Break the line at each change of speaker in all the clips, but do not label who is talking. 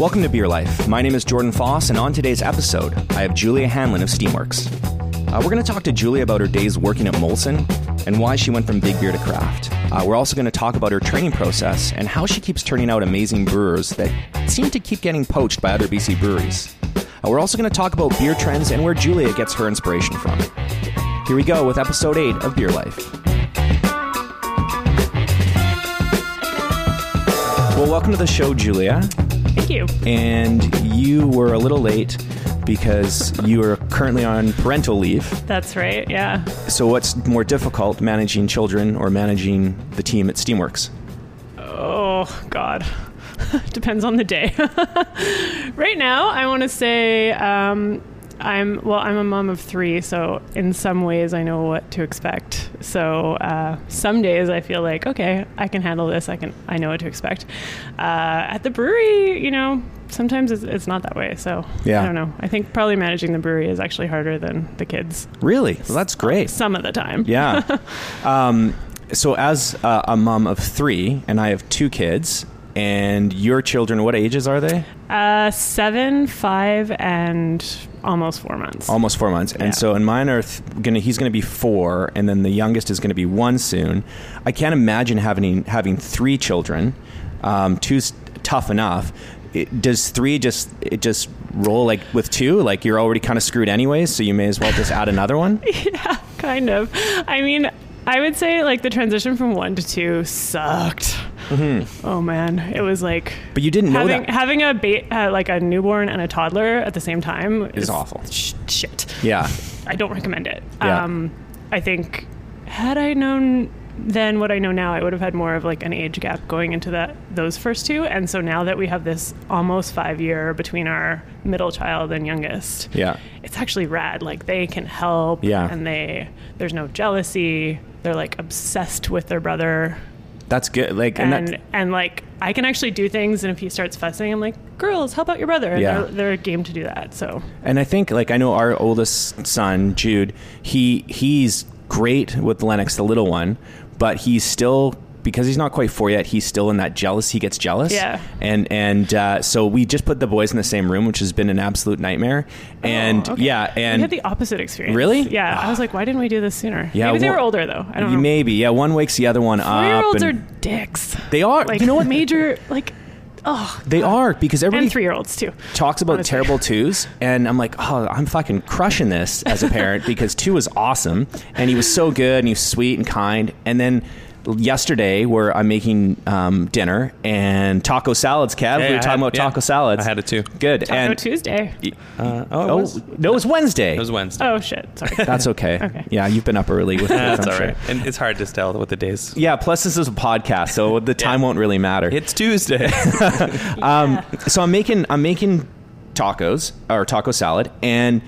Welcome to Beer Life. My name is Jordan Foss, and on today's episode, I have Julia Hanlon of Steamworks. Uh, we're going to talk to Julia about her days working at Molson and why she went from big beer to craft. Uh, we're also going to talk about her training process and how she keeps turning out amazing brewers that seem to keep getting poached by other BC breweries. Uh, we're also going to talk about beer trends and where Julia gets her inspiration from. Here we go with episode 8 of Beer Life. Well, welcome to the show, Julia.
Thank you.
And you were a little late because you are currently on parental leave.
That's right. Yeah.
So, what's more difficult, managing children or managing the team at Steamworks?
Oh, God. Depends on the day. right now, I want to say um, I'm, well, I'm a mom of three, so in some ways I know what to expect. So uh, some days I feel like, okay, I can handle this. I can, I know what to expect. Uh, at the brewery, you know, sometimes it's, it's not that way. So
Yeah.
I don't know. I think probably managing the brewery is actually harder than the kids
Really? Well, that's great.
some of the time.
Yeah. um, so, as uh, a mom of three, and I have two kids, and your children, what ages are they?
Uh, seven, five, and almost four months.
Almost four months. And so, in mine are th- gonna. He's gonna be four, and then the youngest is gonna be one soon. I can't imagine having having three children. Um, two's tough enough. It, does three just it just roll like with two? Like you're already kind of screwed anyways, so you may as well just add another one.
yeah, kind of. I mean, I would say like the transition from one to two sucked. Oh man, it was like
Mm-hmm. But you didn't know
having
that.
having a ba- uh, like a newborn and a toddler at the same time
Is awful.
Sh- shit.
Yeah.
I don't recommend it.
Yeah.
Um, I think had I known then what I know now, I would have had more of like an age gap going into that those first two. And so now that we have this almost five year between our middle child and youngest,
Yeah.
it's actually rad. Like they can help,
Yeah.
and they there's no jealousy. They're like obsessed with their brother,
That's good. Like and,
and
that,
and like I can actually do things. And if he starts fussing, I'm like, girls, help out your brother. And
Yeah.
they're, they're game to do that. So
And I think like I know our oldest son, Jude, he he's great with Lennox, the little one, but he's still because he's not quite four yet. He's still in that jealous. He gets jealous.
Yeah.
And and uh, so we just put the boys in the same room, which has been an absolute nightmare. And
Oh, okay.
yeah, and we
had the opposite experience.
Really?
Yeah. I was like, why didn't we do this sooner?
Yeah,
Maybe they were older though. I don't know.
maybe yeah, one wakes the other one
Four
up.
year olds are dicks.
they are.
Like
you know what?
Major like. Oh,
They are because everybody
and three year olds too.
talks about
honestly.
terrible twos, and I'm like, oh, I'm fucking crushing this as a parent because two was awesome, and he was so good, and he was sweet and kind, and then. Yesterday, where I'm making um, dinner and taco salads, Kev.
Yeah,
we were
I
talking
had-
about
yeah.
taco salads.
I had it too.
Good.
Taco
and
Tuesday.
Uh, oh, it
oh
was.
no, it was Wednesday.
It was Wednesday.
Oh shit. Sorry.
That's okay.
Okay.
Yeah, you've been up early with this,
That's
I'm
all
sure.
right. And it's hard to tell what the days.
Yeah. Plus, this is a podcast, so the time won't really matter.
It's Tuesday.
Um, so I'm making I'm making tacos or taco salad, and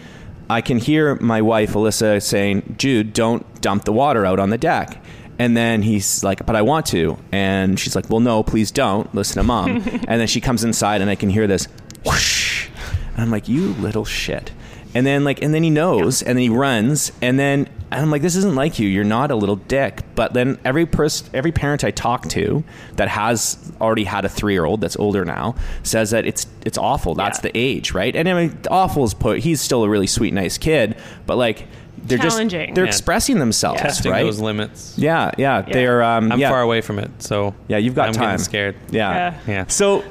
I can hear my wife Alyssa saying, "Jude, don't dump the water out on the deck." And then he's like, "But I want to," and she's like, "Well, no, please don't. Listen to mom." and then she comes inside, and I can hear this whoosh, and I'm like, "You little shit." And then like, and then he knows, and then he runs, and then and I'm like, "This isn't like you. You're not a little dick." But then every person, every parent I talk to that has already had a three year old that's older now says that it's it's awful. That's
Yeah.
the age, right? And I mean, awful is put. He's still a really sweet, nice kid, but like they're just
Challenging.
they're
Yeah.
expressing themselves,
Testing
right?
those limits.
yeah, yeah,
Yeah.
They're um,
I'm
yeah,
far away from it, so
yeah. You've got
I'm
time.
getting scared.
Yeah.
Yeah.
Yeah.
So,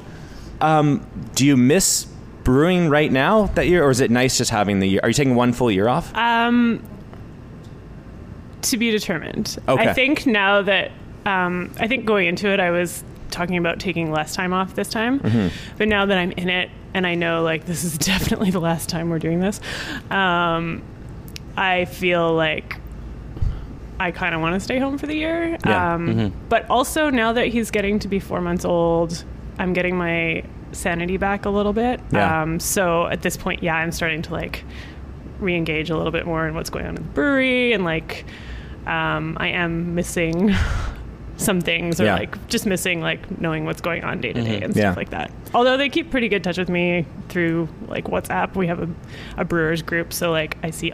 um, do you miss brewing right now that year, or is it nice just having the year? Are you taking one full year off?
Um, to be determined.
Okay.
I think now that um, I think going into it, I was talking about taking less time off this time,
Mm-hmm.
but now that I'm in it and I know like this is definitely the last time we're doing this, um, I feel like. I kind of want to stay home for the year.
Yeah.
Um, But also, now that he's getting to be four months old, I'm getting my sanity back a little bit.
Yeah.
Um, so at this point, yeah, I'm starting to like re-engage a little bit more in what's going on in the brewery and like um, I am missing some things or
Yeah.
like just missing like knowing what's going on day to day and
Yeah.
stuff like that. Although they keep pretty good touch with me through like WhatsApp. We have a, a brewers group, so like I see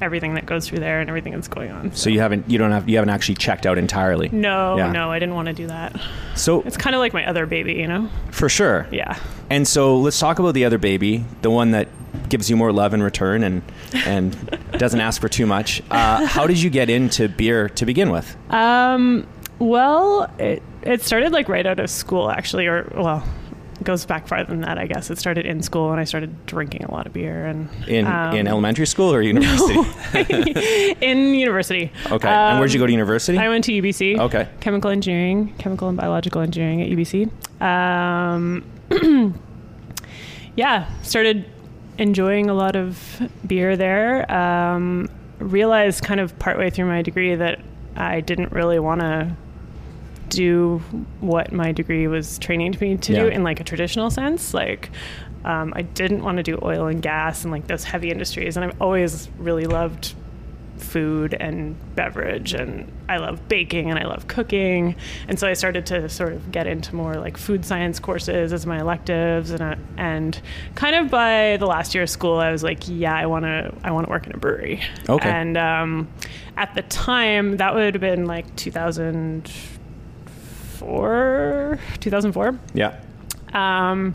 everything that goes through there and everything that's going on.
So you haven't you don't have you haven't actually checked out entirely.
No,
Yeah.
no, I didn't want to do that.
So
It's kind of like my other baby, you know?
for sure.
Yeah.
And so let's talk about the other baby, the one that gives you more love in return and and doesn't ask for too much. Uh, how did you get into beer to begin with?
Um, well, it, it started like right out of school, actually, or well, it goes back farther than that, I guess. It started in school and I started drinking a lot of beer and
In
um,
in elementary school or university? No.
in university.
Okay. and where'd you go to
Um,
university?
I went to UBC.
Okay.
Chemical engineering, chemical and biological engineering at UBC. Um, yeah, started enjoying a lot of beer there. Um, realized kind of partway through my degree that I didn't really want to do what my degree was training me to do in like a traditional sense. Like, um, I didn't want to do oil and gas and like those heavy industries. And I've always really loved food and beverage and I love baking and I love cooking and so I started to sort of get into more like food science courses as my electives and I, and kind of by the last year of school I was like yeah I want to I want to work in a brewery
Okay.
and um, at the time that would have been like 2004 2004
yeah.
um,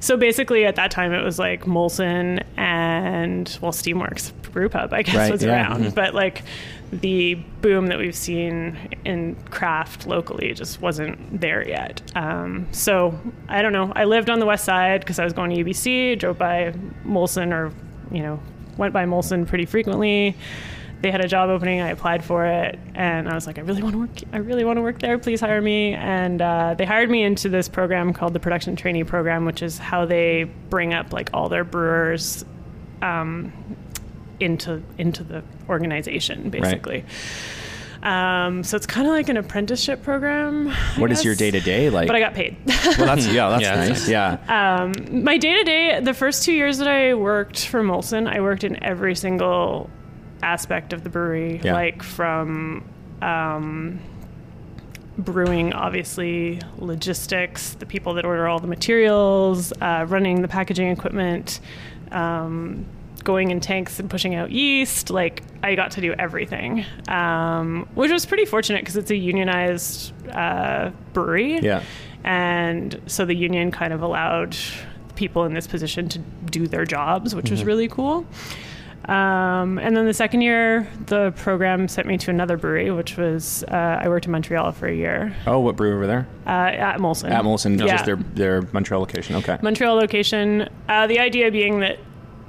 so basically, at that time, it was like Molson and well, Steamworks Brewpub, I guess,
Right,
was
yeah.
around.
Mhm.
But like the boom that we've seen in craft locally just wasn't there yet. Um, so I don't know. I lived on the west side because I was going to UBC, drove by Molson, or you know, went by Molson pretty frequently. They had a job opening. I applied for it, and I was like, I really want to work. I really want to work there. Please hire me. And uh, they hired me into this program called the Production Trainee Program, which is how they bring up like all their brewers um, into into the organization, basically. Um, so it's kind of like an apprenticeship program. I
What is your day to day like?
But I got paid.
well, that's yeah, that's
Yeah,
nice.
nice.
Yeah.
um, my day to day, the first two years that I worked for Molson, I worked in every single aspect of the brewery,
Yeah.
like from um, brewing, obviously, logistics, the people that order all the materials, uh, running the packaging equipment. Um, going in tanks and pushing out yeast like i got to do everything um, which was pretty fortunate because it's a unionized uh, brewery
Yeah.
and so the union kind of allowed people in this position to do their jobs, which
Mm-hmm.
was really cool. Um, and then the second year, the program sent me to another brewery, which was uh, I worked in Montreal for a year
Oh, what brew over there?
uh, at Molson.
At Molson,
Yeah.
just their their Montreal location. Okay.
Montreal location. Uh, the idea being that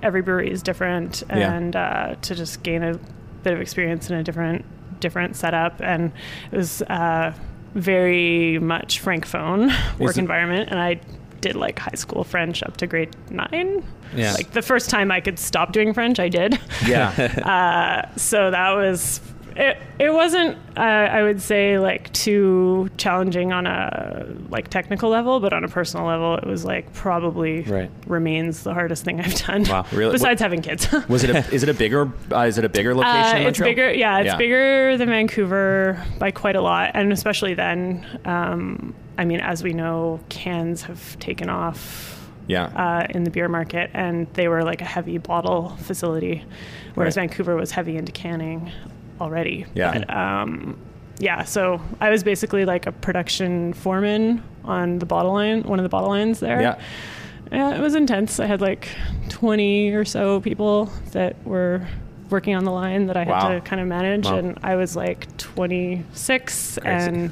every brewery is different,
Yeah.
and uh, to just gain a bit of experience in a different different setup, and it was uh, very much francophone work
it-
environment, and I did like high school French up to grade nine.
Yeah.
Like the first time I could stop doing French, I did.
Yeah.
so that was it. It wasn't, uh, I would say, like too challenging on a like technical level, but on a personal level, it was like probably
Right.
remains the hardest thing I've done.
Wow,
really?
Besides having kids.
Was it a, is it a bigger uh, is it a bigger location?
Uh, it's
Montreal?
bigger, yeah. It's
Yeah.
bigger than Vancouver by quite a lot, and especially then. Um, I mean, as we know, cans have taken off
Yeah.
uh, in the beer market, and they were like a heavy bottle facility, whereas
Right.
Vancouver was heavy into canning already.
Yeah.
But, um, yeah. So I was basically like a production foreman on the bottle line, one of the bottle lines there.
yeah.
Yeah, it was intense. I had like 20 or so people that were working on the line that I had to kind of manage,
Wow.
and I was like 26
Crazy.
and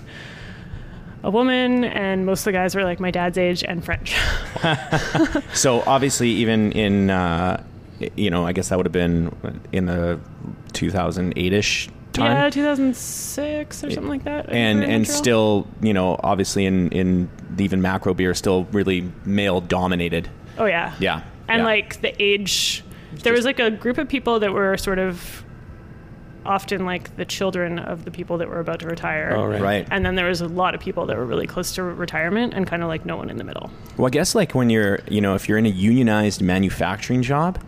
a woman, and most of the guys were like my dad's age and French.
So obviously, even in uh, you know, I guess that would have been in the 2008ish time.
Yeah, 2006 or something like that.
And and
Montreal.
still, you know, obviously in in even macro beer, still really male dominated.
Oh yeah.
Yeah.
And
yeah.
like the age, there was like a group of people that were sort of often like the children of the people that were about to retire.
Oh, right.
right.
And then there was a lot of people that were really close to retirement and kind of like no one in the middle.
Well, I guess like when you're, you know, if you're in a unionized manufacturing job,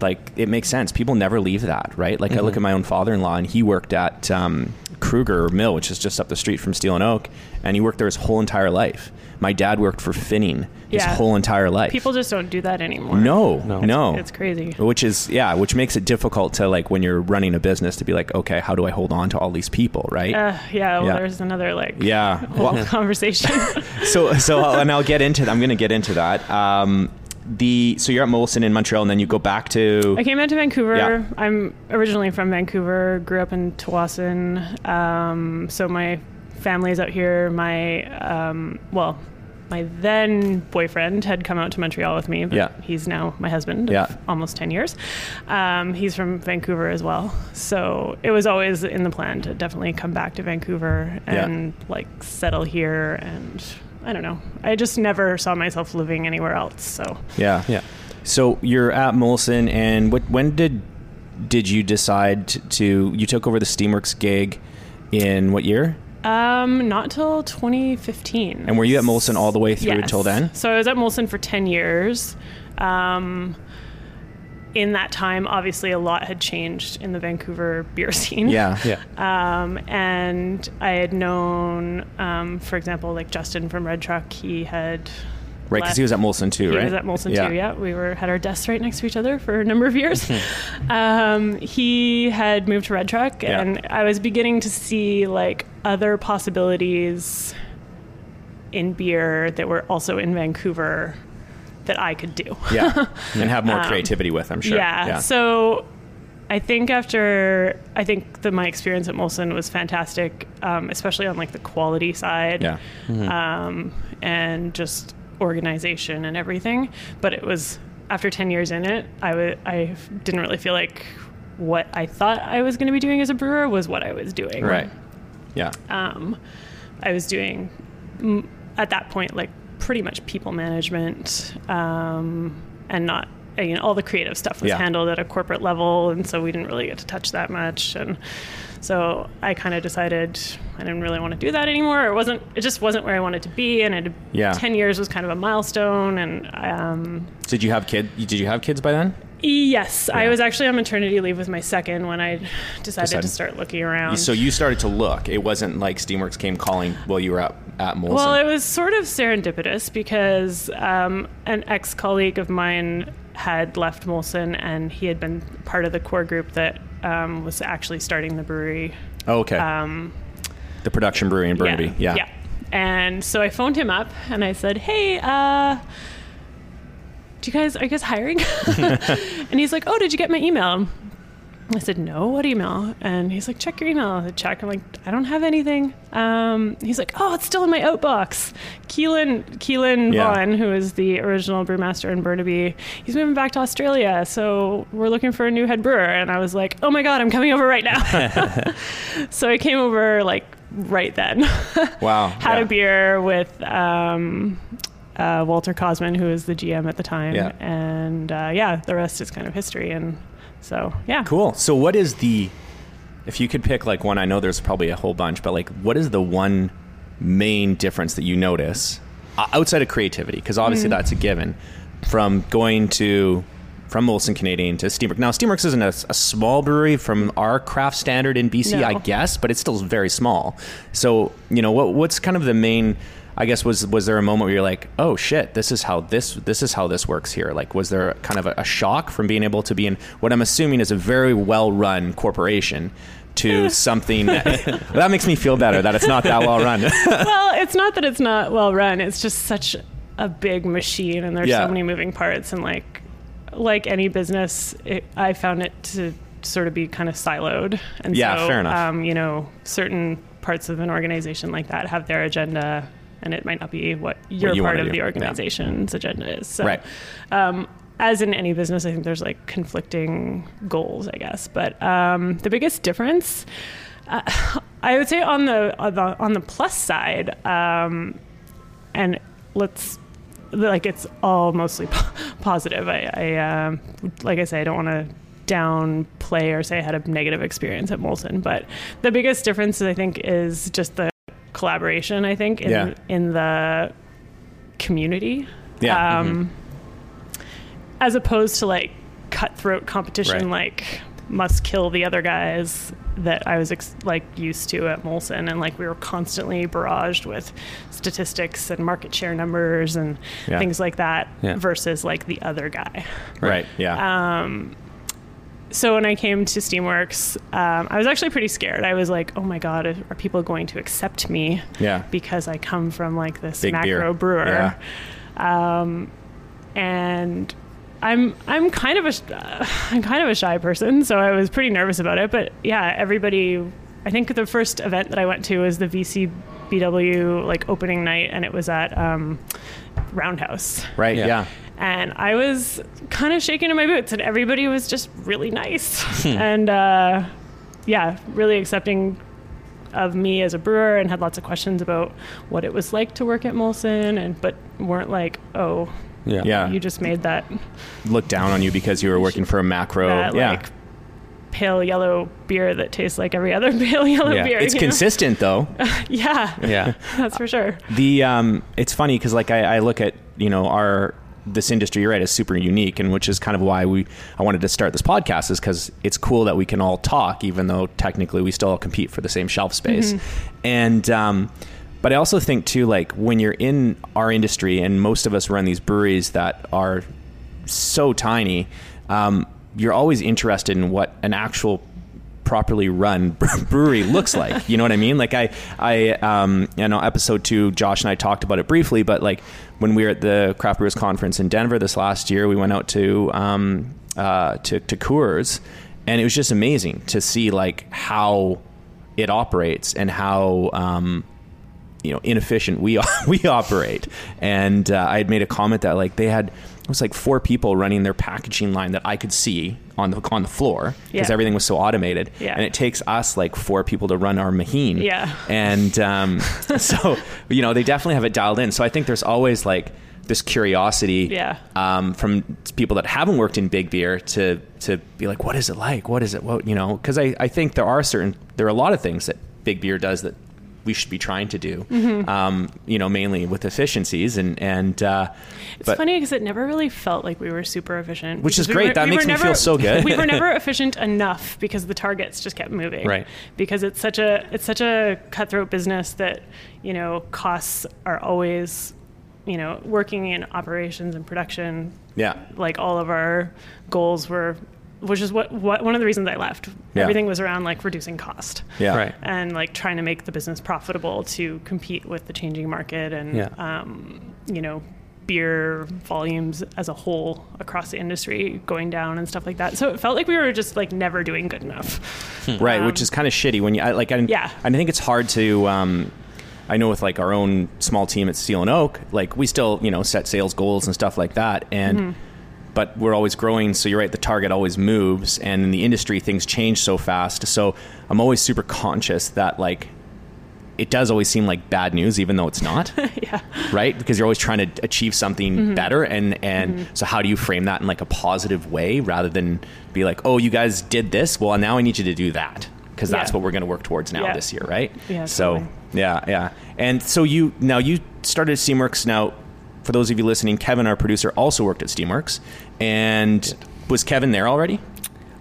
like it makes sense. People never leave that, right? Like I look at my own father-in-law, and he worked at um, Kruger Mill, which is just up the street from Steel and Oak, and he worked there his whole entire life. my dad worked for Finning his
Yeah.
whole entire life.
People just don't do that anymore.
no,
No.
no,
It's crazy.
which is yeah, which makes it difficult to like when you're running a business to be like, okay, how do I hold on to all these people, right?
Uh, yeah, well,
Yeah.
there's another like
yeah.
whole conversation.
So so I'll- and I'll get into I'm going to get into that. Um, the so you're at Molson in Montreal, and then you go back to
I came out to Vancouver.
Yeah.
I'm originally from Vancouver, grew up in Tsawwassen. Um, so my family's out here. My, um, well, my then boyfriend had come out to Montreal with me, but
Yeah.
he's now my husband
Yeah.
of almost 10 years. Um, he's from Vancouver as well. So it was always in the plan to definitely come back to Vancouver
Yeah.
and like settle here. And I don't know. I just never saw myself living anywhere else. So
yeah
Yeah.
So you're at Molson, and what when did did you decide to you took over the Steamworks gig in what year?
Um, not till 2015.
And were you at Molson all the way through
Yes.
until then?
So I was at Molson for 10 years. Um, in that time, obviously, a lot had changed in the Vancouver beer scene.
Yeah.
Yeah.
Um, and I had known, um, for example, like Justin from Red Truck, he had.
Right, because he was at Molson too, right?
He was at Molson too. Yeah, we were had our desks right next to each other for a number of years. um, he had moved to Red Truck,
Yeah.
and I was beginning to see like other possibilities in beer that were also in Vancouver that I could do.
yeah, and have more
Um,
creativity with, I'm sure.
Yeah. So I think after I think that my experience at Molson was fantastic, um, especially on like the quality side.
yeah,
Um, and just organization and everything. But it was after 10 years in it, I wa- I didn't really feel like what I thought I was going to be doing as a brewer was what I was doing.
right. Yeah,
Um, I was doing at that point like pretty much people management um, and not you know all the creative stuff was
Yeah.
handled at a corporate level and so we didn't really get to touch that much and so I kind of decided I didn't really want to do that anymore it wasn't it just wasn't where I wanted to be and it,
Yeah.
10 years was kind of a milestone and um,
Did you have kid? Did you have kids by then?
yes I was actually on maternity leave with my second when I decided,
Decided-
to start looking around
So you started to look. It wasn't like Steamworks came calling while you were at at Molson.
Well, it was sort of serendipitous because um, an ex colleague of mine had left Molson and he had been part of the core group that um, was actually starting the brewery.
oh, okay.
Um,
the production brewery in Burnaby. Yeah.
Yeah. And so I phoned him up and I said, hey, uh, do you guys, are you guys hiring? and he's like, oh, did you get my email? I said, no, what email? And he's like, check your email. I check. I'm like, I don't have anything. Um, he's like, oh, it's still in my outbox. Caolan, Caolan
Yeah.
Vaughan, who is the original brewmaster in Burnaby, he's moving back to Australia. So we're looking for a new head brewer. And I was like, oh my God, I'm coming over right now. so I came over like right then.
Wow.
had
yeah.
a beer with um, uh, Walter Cosman, who was the GM at the time,
Yeah.
and uh, yeah, the rest is kind of history. And so, yeah,
Cool. So what is the if you could pick like one, I know there's probably a whole bunch, but like what is the one main difference that you notice outside of creativity? Because obviously mm. that's a given from going to from Molson Canadian to Steamworks. Now Steamworks isn't a, a small brewery from our craft standard in BC, I guess, but it's still very small. So you know what what's kind of the main I guess was was there a moment where you're like, oh shit, this is how this this is how this works here? Like, was there kind of a, a shock from being able to be in what I'm assuming is a very well run corporation to something that, that makes me feel better that it's not that well run.
well, it's not that it's not well run; it's just such a big machine, and there's
Yeah.
so many moving parts. And like, like any business, it, I found it to sort of be kind of siloed. And
Yeah,
so,
fair enough.
Um, you know, certain parts of an organization like that have their agenda. And it might not be what your
you
part of
do.
the
Yeah.
organization's agenda is. So,
Right.
um, as in any business, I think there's like conflicting goals, I guess. But um, the biggest difference, uh, I would say, on the on the, on the plus side, um, and let's like it's all mostly po- positive. I, I um, like I say, I don't want to downplay or say I had a negative experience at Molson, but the biggest difference I think is just the collaboration. I think in
Yeah.
in the community
yeah.
um, as opposed to like cutthroat competition,
Right.
like must kill the other guys. That I was ex- like used to at Molson, and like we were constantly barraged with statistics and market share numbers and
Yeah.
things like that,
Yeah.
versus like the other guy.
Right. Yeah.
Um, so when I came to Steamworks, um, I was actually pretty scared. I was like, "Oh my god, are people going to accept me
yeah.
because I come from like this
Big
macro
beer.
brewer?" Um, and I'm I'm kind of a uh, I'm kind of a shy person, so I was pretty nervous about it. But yeah, everybody. I think the first event that I went to was the VCBW like opening night, and it was at um, Roundhouse
Right.
Yeah.
Yeah.
and I was kind of shaking in my boots, and everybody was just really nice
Hmm.
and uh, yeah, really accepting of me as a brewer, and had lots of questions about what it was like to work at Molson, and but weren't like, oh,
Yeah.
Yeah.
you just made that
Look down on you because you were working for a macro.
that
yeah.
like pale yellow beer that tastes like every other pale yellow
Yeah.
beer.
it's
you know?
consistent though.
yeah,
Yeah.
that's for sure.
The um, it's funny because like I, I look at you know our this industry you're right is super unique and which is kind of why we I wanted to start this podcast is because it's cool that we can all talk even though technically we still all compete for the same shelf space and um, but I also think too like when you're in our industry and most of us run these breweries that are so tiny um, you're always interested in what an actual properly run brewery looks like. You know what I mean? Like I, I, um, you know, episode two, Josh and I talked about it briefly, but like when we were at the Craft Brewers Conference in Denver this last year, we went out to, um, uh, to, to Coors and it was just amazing to see like how it operates and how, um, you know inefficient we we operate and uh, i had made a comment that like they had it was like four people running their packaging line that i could see on the on the floor because
Yeah.
everything was so automated
Yeah.
and it takes us like four people to run our mahine
Yeah.
and um, so you know they definitely have it dialed in so i think there's always like this curiosity
Yeah.
um, from people that haven't worked in big beer to to be like what is it like what is it what you know because I, I think there are certain there are a lot of things that big beer does that we should be trying to do
Mm-hmm.
um, you know mainly with efficiencies and and uh,
It's
but
funny because it never really felt like we were super efficient.
Which is
because we
great.
were-
That
we
makes me feel so good.
we were never efficient enough because the targets just kept moving.
Right.
Because it's such a it's such a cutthroat business that you know costs are always you know working in operations and production.
yeah
Like all of our goals were, which is what, what one of the reasons I left.
Yeah.
Everything was around like reducing cost
yeah
Right.
and like trying to make the business profitable to compete with the changing market and
Yeah.
um, you know beer volumes as a whole across the industry going down and stuff like that. So it felt like we were just like never doing good enough.
right which is kind of shitty when you I, like I,
Yeah.
I think it's hard to um, I know with like our own small team at Steel and Oak like we still you know set sales goals and stuff like that and but we're always growing so you're right the target always moves and in the industry things change so fast. So I'm always super conscious that like it does always seem like bad news even though it's not.
Yeah.
right? Because you're always trying to achieve something mm-hmm. better and and mm-hmm. so how do you frame that in like a positive way rather than be like oh you guys did this? Well now i need you to do that. Because that's
Yeah.
what we're going to work towards now
Yeah.
this year right?
Yeah,
so
totally.
yeah yeah. And so you now you started at steamworks now for those of you listening kevin our producer also worked at steamworks and was kevin there already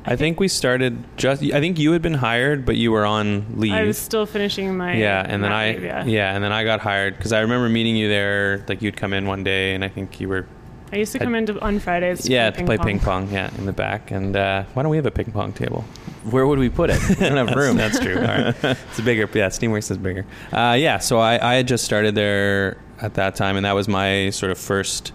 I think we started just. I think you had been hired, but you were on leave.
I was still finishing my
yeah, and then I
leave, yeah.
yeah. and then I got hired because I remember meeting you there. Like you'd come in one day, and I think you were
I used to come in on Fridays to
yeah
play
to play ping pong yeah in the back. And uh, why don't we have a ping pong table?
where would we put it we don't have room
that's true. All right. It's a bigger. Yeah, Steamworks is bigger. Uh, yeah, so I, I had just started there at that time, and that was my sort of first,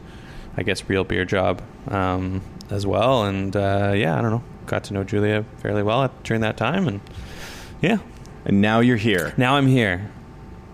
I guess, real beer job um, as well. And uh, yeah, I don't know, got to know Julia fairly well at, during that time, and yeah,
and now you're here
now I'm here.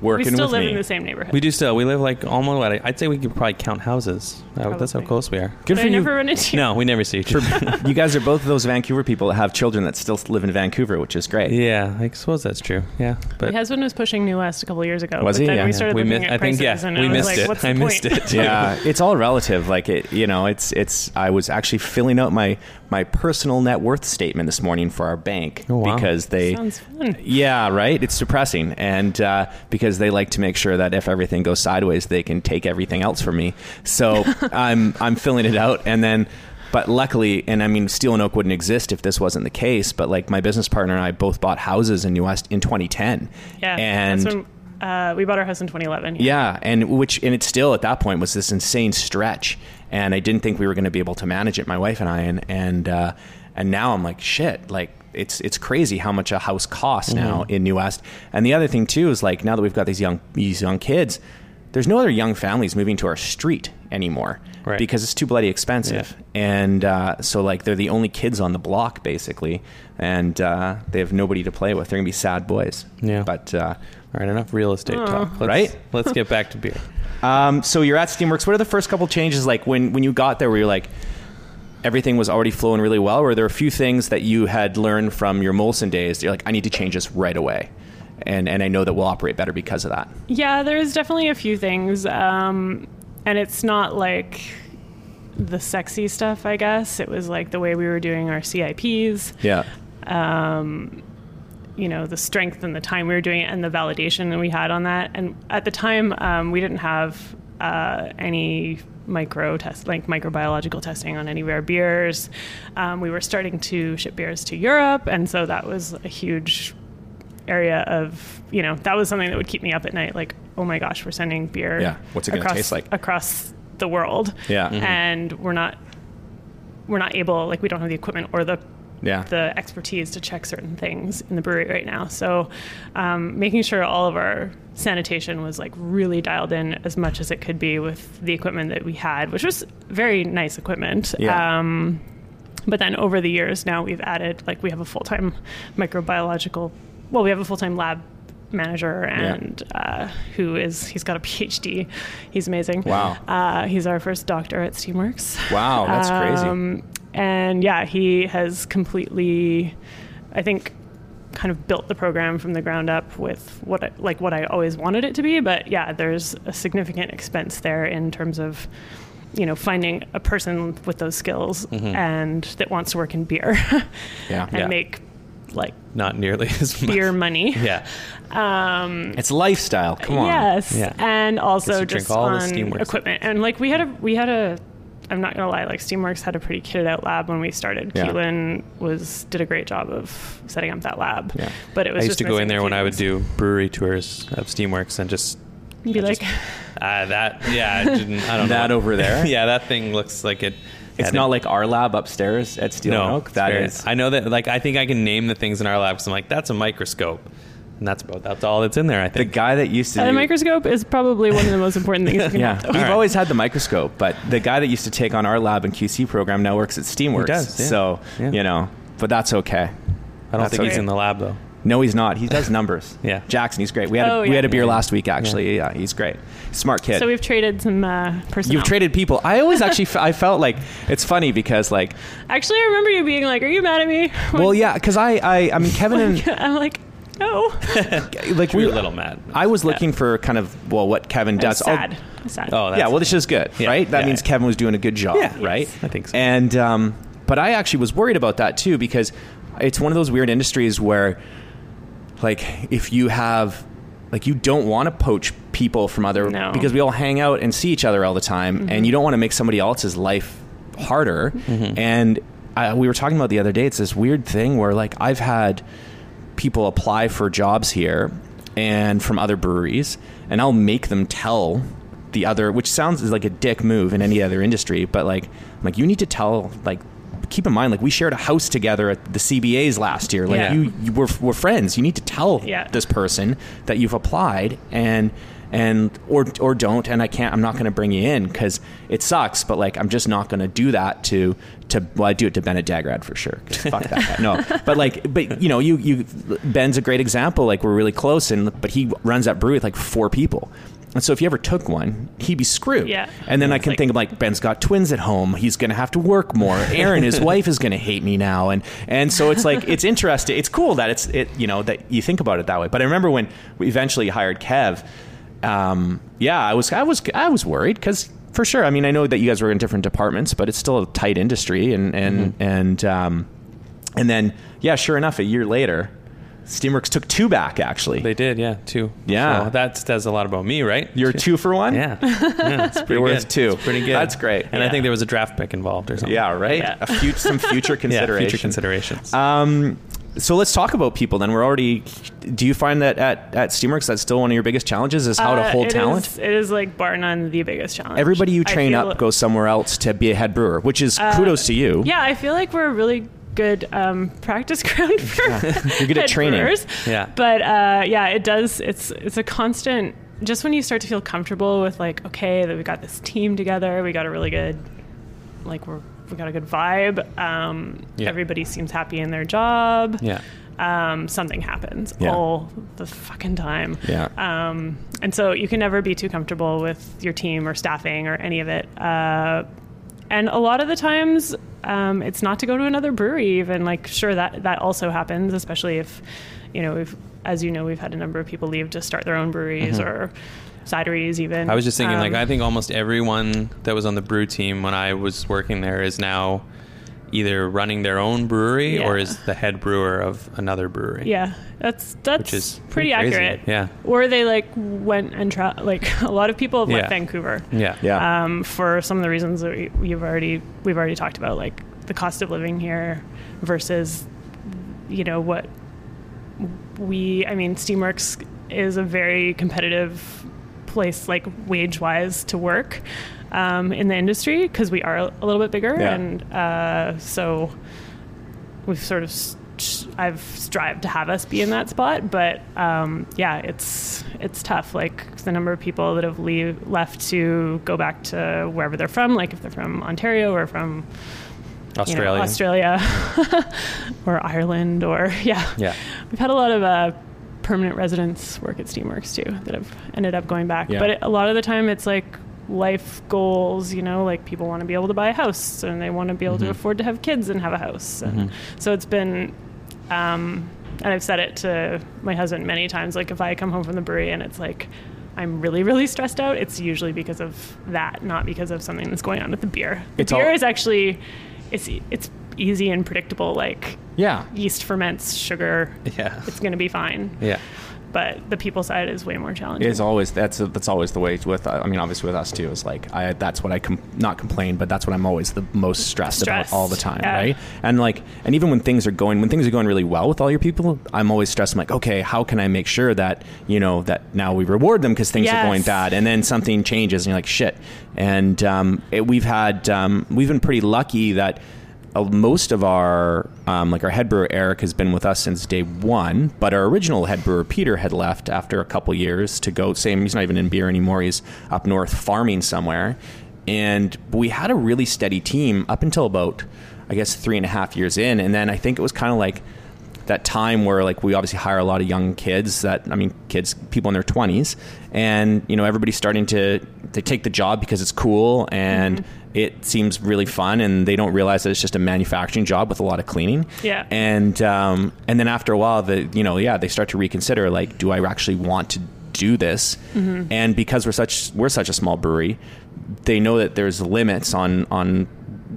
We
working
still
with
live
me
in the same neighborhood.
We do still. We live like almost. what, I'd say we could probably count houses. Uh, That's how close we are.
good
but
for
I
you
never run into you.
No, we never see each other.
you guys are both those Vancouver people that have children that still live in Vancouver, which is great.
yeah, I suppose that's true. Yeah, but
My husband was pushing New West a couple years ago.
Was
but
he?
Then
Yeah.
we started
we
looking
missed.
at
I think
prices,
yeah,
and
we
I was
missed
like,
it.
What's
I missed
point?
it.
yeah it's all relative like it you know it's it's i was actually filling out my my personal net worth statement this morning for our bank
Oh, wow.
because they
Sounds fun.
yeah right it's depressing and uh, because they like to make sure that if everything goes sideways they can take everything else from me so i'm i'm filling it out and then But luckily, and I mean, Steel and Oak wouldn't exist if this wasn't the case. But like my business partner and I both bought houses in New West in 2010.
Yeah,
and
uh, we bought our house in 2011.
yeah, and which and it still at that point was this insane stretch, and I didn't think we were going to be able to manage it, my wife and I, and and uh, and now I'm like shit, like it's it's crazy how much a house costs now
Mm-hmm.
in New West. And the other thing too is like now that we've got these young these young kids, there's no other young families moving to our street anymore
Right.
because it's too bloody expensive. And uh, so like they're the only kids on the block basically, and uh, they have nobody to play with. They're gonna be sad boys.
Yeah.
but. Uh,
All right, enough real estate talk. Let's,
Right?
Let's get back to beer.
Um, so you're at Steamworks. What are the first couple changes like when when you got there? Where you're like everything was already flowing really well, or were there a few things that you had learned from your Molson days? That you're like, I need to change this right away, and and I know that we'll operate better because of that.
Yeah, there's definitely a few things. Um, and it's not like the sexy stuff, I guess. It was like the way we were doing our CIPs,
Yeah, Um,
you know, the strength and the time we were doing it and the validation that we had on that. And at the time, um, we didn't have uh, any micro test, like microbiological testing on any of our beers. Um, we were starting to ship beers to Europe. And so that was a huge area of you know that was something that would keep me up at night like oh my gosh we're sending beer
Yeah, what's it gonna
across-
taste like?
across the world
Yeah. Mhm.
and we're not we're not able like we don't have the equipment or the
yeah,
the expertise to check certain things in the brewery right now. So um, making sure all of our sanitation was like really dialed in as much as it could be with the equipment that we had which was very nice equipment.
Yeah.
um, but then over the years now we've added like we have a full-time microbiological well we have a full-time lab manager and uh, who is he's got a phd he's amazing.
Wow.
uh, he's our first doctor at steamworks.
Wow, that's crazy.
And yeah, he has completely, I think, kind of built the program from the ground up with what I, like what I always wanted it to be. But yeah, there's a significant expense there in terms of you know finding a person with those skills and that wants to work in beer
Yeah.
and
Yeah.
make like
Not nearly as much.
beer money.
Yeah.
Um,
It's lifestyle. Come on.
Yes,
Yeah.
and also just on equipment. And like we had a we had a I'm not gonna lie, like Steamworks had a pretty kitted out lab when we started.
Yeah.
Caolan was did a great job of setting up that lab.
Yeah.
But it was
I
just
used to go in there when I would do brewery tours of Steamworks and just
be
I
like
just- uh, that. Yeah, I, didn't, I don't know.
That over there?
yeah, that thing looks like it.
It's not
it-
like our lab upstairs at Steel and
no.
Oak.
it's
That
very-
is.
I know that. Like I think I can name the things in our lab because I'm like that's a microscope, and that's about that's all that's in there. I
the
think.
guy that used to
a
do,
microscope is probably one of the most important things you can
Yeah,
have.
we've
right.
always had the microscope, but the guy that used to take on our lab and QC program now works at Steamworks.
does, yeah.
So
Yeah.
you know, but that's okay.
I don't
That's
think he's
okay.
in the lab though.
No, he's not. He does numbers.
Yeah.
Jackson, he's great. We had a,
Oh,
we
yeah.
had a beer
Yeah.
last week actually. Yeah, he's great. Smart kid.
So we've traded some uh, personnel.
You've traded people. I always actually f- I felt like it's funny because like
Actually, I remember you being like, "Are you mad at me?"
well yeah because I, I I mean Kevin and
I'm like, "No."
like
We
we
were a little mad.
I was looking for kind of well what Kevin
I'm
does. Oh,
sad. I'm sad.
Oh, that's,
yeah, well, this is good,
Yeah,
right? That
yeah,
means
yeah.
Kevin was doing a good job,
Yeah.
right?
Yes, I think so.
And um, but I actually was worried about that too because it's one of those weird industries where, like, if you have, like, you don't want to poach people from other
No.
because we all hang out and see each other all the time, mm-hmm. and you don't want to make somebody else's life harder. Mm-hmm. And I, we were talking about the other day. It's this weird thing where, like, I've had people apply for jobs here and from other breweries and I'll make them tell the other which sounds like a dick move in any other industry but like I'm like you need to tell like keep in mind like we shared a house together at the CBAs last year like
Yeah.
you, you were, we're friends you need to tell
Yeah.
this person that you've applied and and or or don't and I can't I'm not going to bring you in cuz it sucks but like I'm just not going to do that to to well I do it to Ben at Dageraad for sure fuck that guy. No but like but you know you you Ben's a great example like we're really close and but he runs that brewery with like four people. And so if you ever took one he'd be screwed.
Yeah.
and then I can
like-
think of like Ben's got twins at home he's going to have to work more Aaron his wife is going to hate me now and and so it's like it's interesting it's cool that it's it you know that you think about it that way. But I remember when we eventually hired Kev um, yeah, I was, I was, I was worried because for sure. I mean, I know that you guys were in different departments, but it's still a tight industry, and and and um, and then yeah, sure enough, a year later, Steamworks took two back actually.
They did, yeah, two.
Yeah.
So that says a lot about me, right?
You're two for one.
Yeah, yeah it's pretty good.
worth two.
It's pretty good.
That's great.
And I think there was a draft pick involved or something.
Yeah, right.
Yeah.
A few, some future
yeah, future considerations.
Um, so let's talk about people. Then we're already. Do you find that at at Steamworks that's still one of your biggest challenges is how to
Uh,
hold
it
talent?
is- it is like bar none the biggest challenge.
Everybody you train up goes somewhere else to be a head brewer, which is
Uh,
kudos to you.
Yeah, I feel like we're a really good um, practice ground for
You're good at training.
brewers.
Yeah.
But uh, yeah, it does. It's it's a constant. Just when you start to feel comfortable with like, okay, that we got this team together, we got a really good, like we're we got a good vibe. Um,
Yeah.
Everybody seems happy in their job.
yeah.
Um, something happens
Yeah.
all the fucking time.
Yeah.
Um, and so you can never be too comfortable with your team or staffing or any of it. Uh, and a lot of the times, um, it's not to go to another brewery. Even like, sure that that also happens, especially if, you know, we've as you know, we've had a number of people leave to start their own breweries or cideries. Even.
I was just thinking, like,
Um,
I think almost everyone that was on the brew team when I was working there is now either running their own brewery or is the head brewer of another brewery.
yeah, that's that's
Which is
pretty,
pretty
accurate.
Yeah.
Or they like went and tra- like a lot of people have
Yeah.
left Vancouver.
Yeah.
Yeah.
um, for some of the reasons that we- you've already we've already talked about, like the cost of living here versus you know what we. I mean, Steamworks is a very competitive place, like wage wise, to work um, in the industry because we are a little bit bigger,
Yeah.
and uh, so we've sort of. I've strived to have us be in that spot, but um, yeah, it's it's tough. Like the number of people that have leave left to go back to wherever they're from, like if they're from Ontario or from you know,
Australia.
Australia, or Ireland, or yeah,
Yeah.
We've had a lot of uh, permanent residents work at Steamworks too that have ended up going back.
Yeah.
But it, a lot of the time, it's like life goals. You know, like people want to be able to buy a house and they want to be able
Mhm.
to afford to have kids and have a house. And
Mhm.
so it's been. Um, and I've said it to my husband many times. Like if I come home from the brewery and it's like I'm really, really stressed out, it's usually because of that, not because of something that's going on with the beer. The
It's
beer
all-
is actually, it's it's easy and predictable. Like
yeah.
yeast ferments sugar,
Yeah.
it's going to be fine.
Yeah.
But the people side is way more challenging.
It's always that's that's always the way with uh, I mean obviously with us too is like I that's what I com- not complain but that's what I'm always the most stressed,
Stressed,
about all the time
yeah.
right and like and even when things are going when things are going really well with all your people I'm always stressed I'm like okay how can I make sure that you know that now we reward them because things are going bad and then something changes and you're like shit and um, it, we've had um, we've been pretty lucky that most of our um, like our head brewer Eric has been with us since day one, but our original head brewer Peter had left after a couple years to go. Same, he's not even in beer anymore. He's up north farming somewhere, and we had a really steady team up until about I guess three and a half years in, and then I think it was kind of like that time where like we obviously hire a lot of young kids that I mean kids people in their 20s and you know everybody's starting to they take the job because it's cool and it seems really fun and they don't realize that it's just a manufacturing job with a lot of cleaning.
Yeah.
and um, and then after a while the you know yeah they start to reconsider like do I actually want to do this? And because we're such we're such a small brewery they know that there's limits on on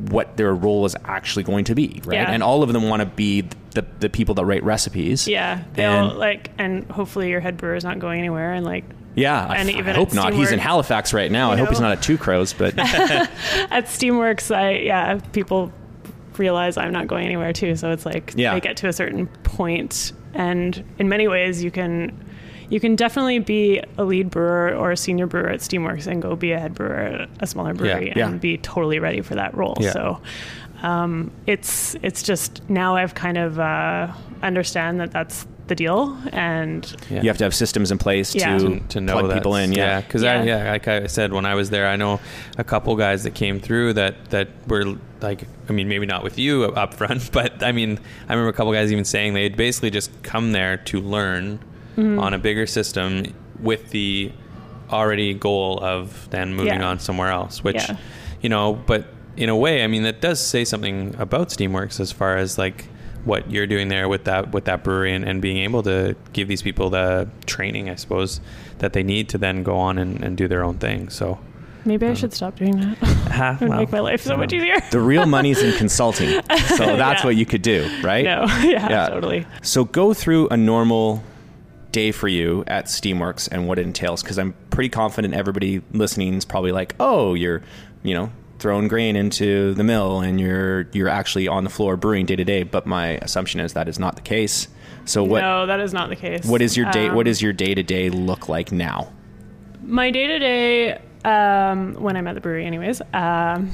what their role is actually going to be right?
Yeah.
and all of them want to be the, the people that write recipes.
Yeah, they'll
And-
like, and hopefully your head brewer is not going anywhere, and like
yeah I,
And
I
even
hope
at
not he's in Halifax right now I
you
hope he's not at Two Crows but
at Steamworks, I yeah, people realize I'm not going anywhere too. So it's like
Yeah.
they get to a certain point, and in many ways, you can you can definitely be a lead brewer or a senior brewer at Steamworks and go be a head brewer at a smaller brewery
yeah.
and be totally ready for that role.
Yeah.
So. Um, it's it's just now I've kind of uh, understand that that's the deal, and
Yeah.
you have to have systems in place
Yeah.
to,
to, to know
plug people in yeah
because
Yeah.
I yeah like I said when I was there I know a couple guys that came through that that were like I mean maybe not with you up front but I mean I remember a couple guys even saying they'd basically just come there to learn
Mm-hmm.
on a bigger system with the already goal of then moving
Yeah.
on somewhere else which
Yeah.
you know but in a way I mean that does say something about Steamworks as far as like what you're doing there with that with that brewery and, and being able to give these people the training I suppose that they need to then go on and, and do their own thing so
Maybe I should stop doing that.
Ah,
it would
well,
make my life so
you
much easier.
The real money's in consulting. So that's
Yeah.
what you could do, right?
No, yeah,
Yeah.
totally.
So go through a normal day for you at Steamworks and what it entails because I'm pretty confident everybody listening is probably like, "Oh, you're, you know, throwing grain into the mill and you're you're actually on the floor brewing day to day." But my assumption is that is not the case. So what
No, that is not the case.
what is your day
Um,
what is your day to day look like now?
my day to day? Um, when I'm at the brewery, anyways. Um,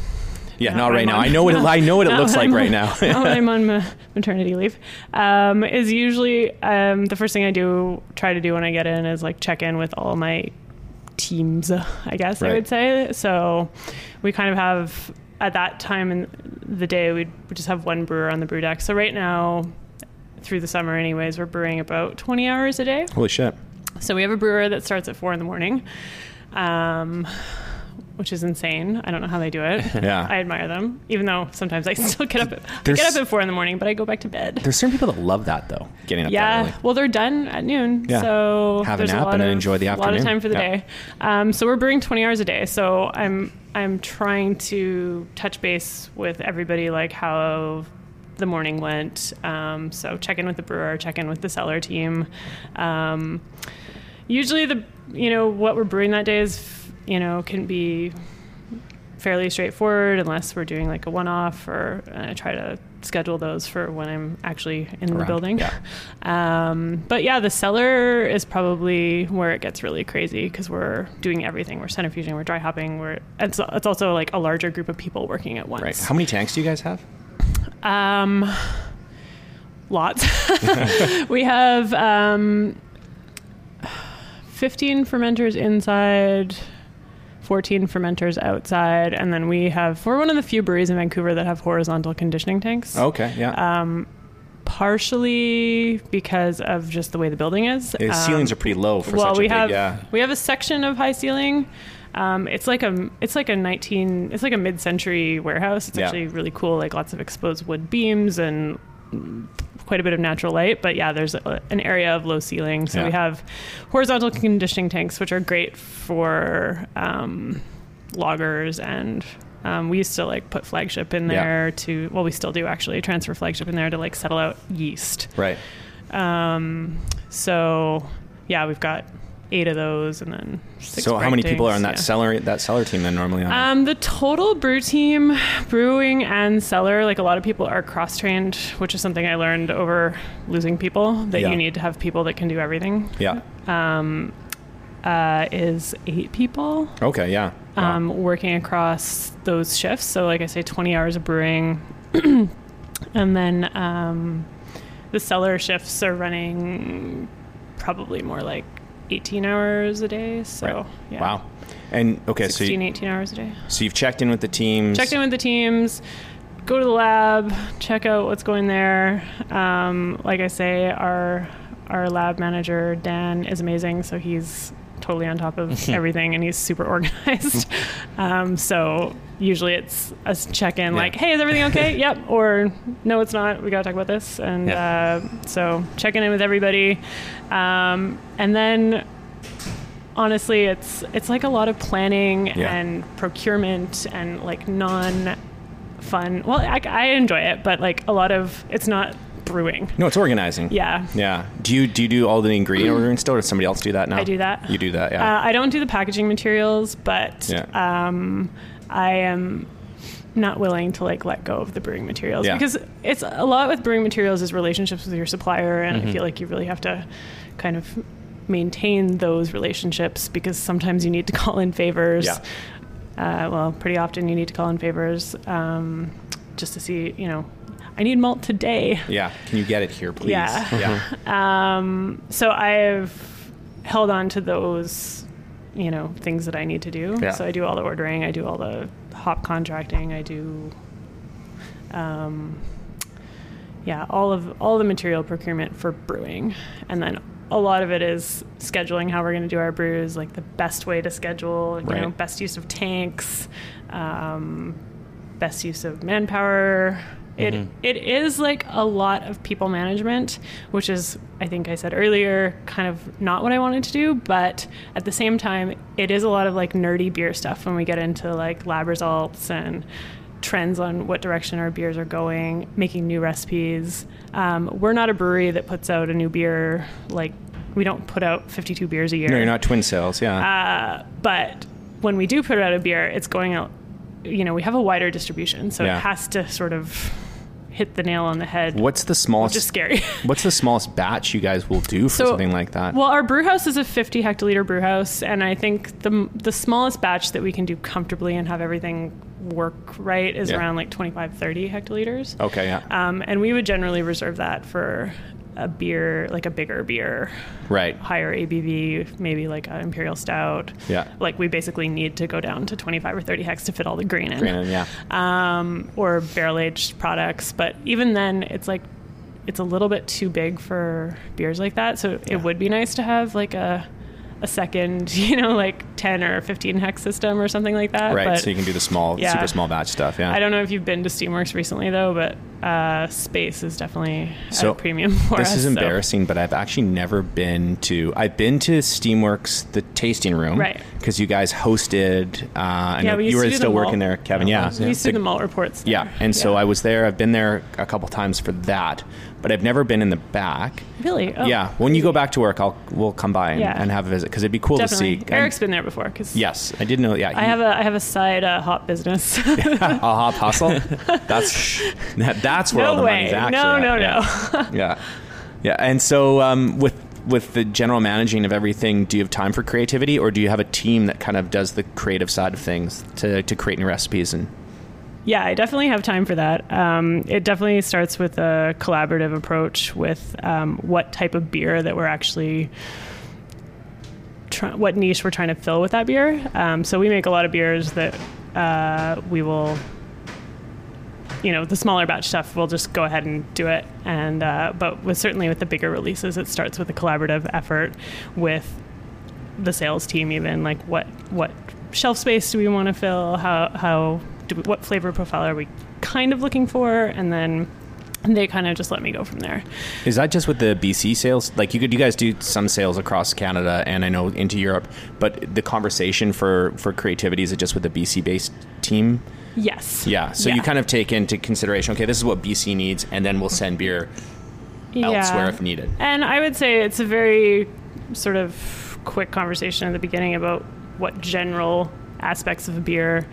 Yeah,
Now
not right now.
on-
I know what it, I know what it looks like
I'm
right now.
now when I'm on ma- maternity leave, um, is usually um, the first thing I do, try to do when I get in, is like check in with all my teams. I guess I would say. So we kind of have at that time in the day we we just have one brewer on the brew deck. So right now, through the summer, anyways, we're brewing about 20 hours a day.
Holy shit.
So we have a brewer that starts at four in the morning. Um, which is insane. I don't know how they do it.
Yeah.
I admire them, even though sometimes I still get up. At, I get up at four in the morning, but I go back to bed.
There's certain people that love that though, getting up
Yeah, well, they're done at noon,
Yeah.
so
Have a nap
lot
and then
of,
enjoy the afternoon.
A lot of time for the
Yeah.
day. Um, so we're brewing 20 hours a day. So I'm I'm trying to touch base with everybody, like how the morning went. Um, so check in with the brewer, check in with the cellar team. Um, usually, the you know what we're brewing that day is you know can be fairly straightforward unless we're doing like a one-off or I try to schedule those for when I'm actually in the building.
yeah.
Um, but yeah, the cellar is probably where it gets really crazy because we're doing everything. We're centrifuging, we're dry hopping. We're it's, it's also like a larger group of people working at once.
Right. How many tanks do you guys have?
Um, lots. we have um, 15 fermenters inside, 14 fermenters outside, and then we have, we're one of the few breweries in Vancouver that have horizontal conditioning tanks.
Okay, yeah.
Um, partially because of just the way the building is.
The
Um,
ceilings are pretty low for
well,
such a
we
big,
have
yeah.
we have a section of high ceiling. Um, it's like a it's like a 19 it's like a mid-century warehouse. It's
Yeah.
actually really cool. Like lots of exposed wood beams and quite a bit of natural light. But yeah, there's a, an area of low ceiling. So
Yeah.
we have horizontal conditioning tanks, which are great for um, lagers and. Um, we used to like put flagship in
Yeah.
there to well we still do actually transfer flagship in there to like settle out yeast
Right.
um, so yeah, we've got eight of those, and then six.
So how many people are on that
tanks,
cellar that cellar team then normally on?
Um, the total brew team, brewing and cellar, like a lot of people are cross trained, which is something I learned over losing people. That
Yeah.
you need to have people that can do everything.
yeah.
Um, uh, is eight people
Okay, yeah. Wow.
um, working across those shifts. So, like I say, 20 hours of brewing. and then um, the cellar shifts are running probably more like 18 hours a day. So,
Right.
yeah.
Wow. And okay, so
16,
you,
18 hours a day.
so you've checked in with the teams.
Checked in with the teams, go to the lab, check out what's going there. Um, like I say, our our lab manager Dan is amazing, so he's totally on top of everything, and he's super organized. um, so usually it's a check in,
Yeah.
like, "Hey, is everything okay?" "Yep," or "No, it's not. We got to talk about this." And uh, so checking in with everybody, um, and then honestly it's it's like a lot of planning
Yeah.
and procurement and like non fun well I, I enjoy it but like a lot of it's not brewing
No, it's organizing.
yeah
Yeah. Do you do you do all the ingredient ordering still, or does somebody else do that now?
I do that.
You do that, yeah.
uh, i don't do the packaging materials but
Yeah.
um i am not willing to like let go of the brewing materials
Yeah.
because it's a lot with brewing materials is relationships with your supplier and
Mm-hmm.
i feel like you really have to kind of maintain those relationships because sometimes you need to call in favors
Yeah.
uh, well pretty often you need to call in favors um, just to see you know i need malt today
yeah. Can you get it here, please?
Yeah.
Yeah.
um, so I've held on to those, you know, things that I need to do.
Yeah.
So I do all the ordering, I do all the hop contracting, I do, um, yeah, all of all the material procurement for brewing, and then a lot of it is scheduling how we're going to do our brews, like the best way to schedule, you know, best use of tanks, um, best use of manpower, It
Mhm.
it is like a lot of people management, which is I think I said earlier, kind of not what I wanted to do, but at the same time, it is a lot of like nerdy beer stuff when we get into like lab results and trends on what direction our beers are going, making new recipes. Um, we're not a brewery that puts out a new beer like we don't put out 52 beers a year.
No, you're not Twin Sails. Yeah.
Uh, but when we do put out a beer, it's going out. You know, we have a wider distribution, so
Yeah.
it has to sort of hit the nail on the head.
What's the smallest?
Which is scary.
What's the smallest batch you guys will do for
So-
something like that?
Well, our brew house is a 50 hectoliter brew house, and I think the the smallest batch that we can do comfortably and have everything work right is
Yeah.
around like 25, 30 hectoliters.
okay, yeah,
Um, and we would generally reserve that for a beer, like a bigger beer,
right.
higher ABV, maybe like an imperial stout.
Yeah.
Like we basically need to go down to 25 or 30 hex to fit all the grain in.
Granted, yeah.
Um, or barrel aged products. But even then, it's like, it's a little bit too big for beers like that. So
Yeah.
it would be nice to have like a, a second, you know, like 10 or 15 hex system or something like that.
Right,
But
so you can do the small,
Yeah.
super small batch stuff. Yeah.
I don't know if you've been to Steamworks recently though, but uh, space is definitely
So,
premium for
this
us.
is
so-
embarrassing, but I've actually never been to. I've been to Steamworks, the tasting room,
Right.
Because you guys hosted. Uh,
Yeah, we
you were still working
malt.
there, Kevin.
Oh,
Yeah,
We used to do
The-
malt reports. there.
yeah, and so I was there. I've been there a couple times for that, but I've never been in the back.
Really? Oh,
yeah, when you go back to work, I'll we'll come by and,
Yeah.
and have a visit because it'd be cool
Definitely.
to see.
Eric's been there before because
yes, I did know. Yeah,
I have a I have a side uh, hop business.
a hop hustle. That's that, that's where all the
way.
money's actually.
No,
at.
no,
Yeah.
no.
yeah yeah and so um, with with the general managing of everything do you have time for creativity or do you have a team that kind of does the creative side of things to, to create new recipes and
Yeah, I definitely have time for that. Um, it definitely starts with a collaborative approach with um, what type of beer that we're actually. Try, what niche we're trying to fill with that beer. Um, so we make a lot of beers that uh, we will, you know, the smaller batch stuff. We'll just go ahead and do it. And uh, but with certainly with the bigger releases, it starts with a collaborative effort with the sales team. Even like what what shelf space do we want to fill? How how do what flavor profile are we kind of looking for? And then they kind of just let me go from there.
is that just with the bc sales like you could you guys do some sales across canada and i know into europe but the conversation for for creativity is it just with the bc based team
Yes.
yeah so you kind of take into consideration okay this is what bc needs and then we'll send beer elsewhere if needed
And I would say it's a very sort of quick conversation at the beginning about what general aspects of a beer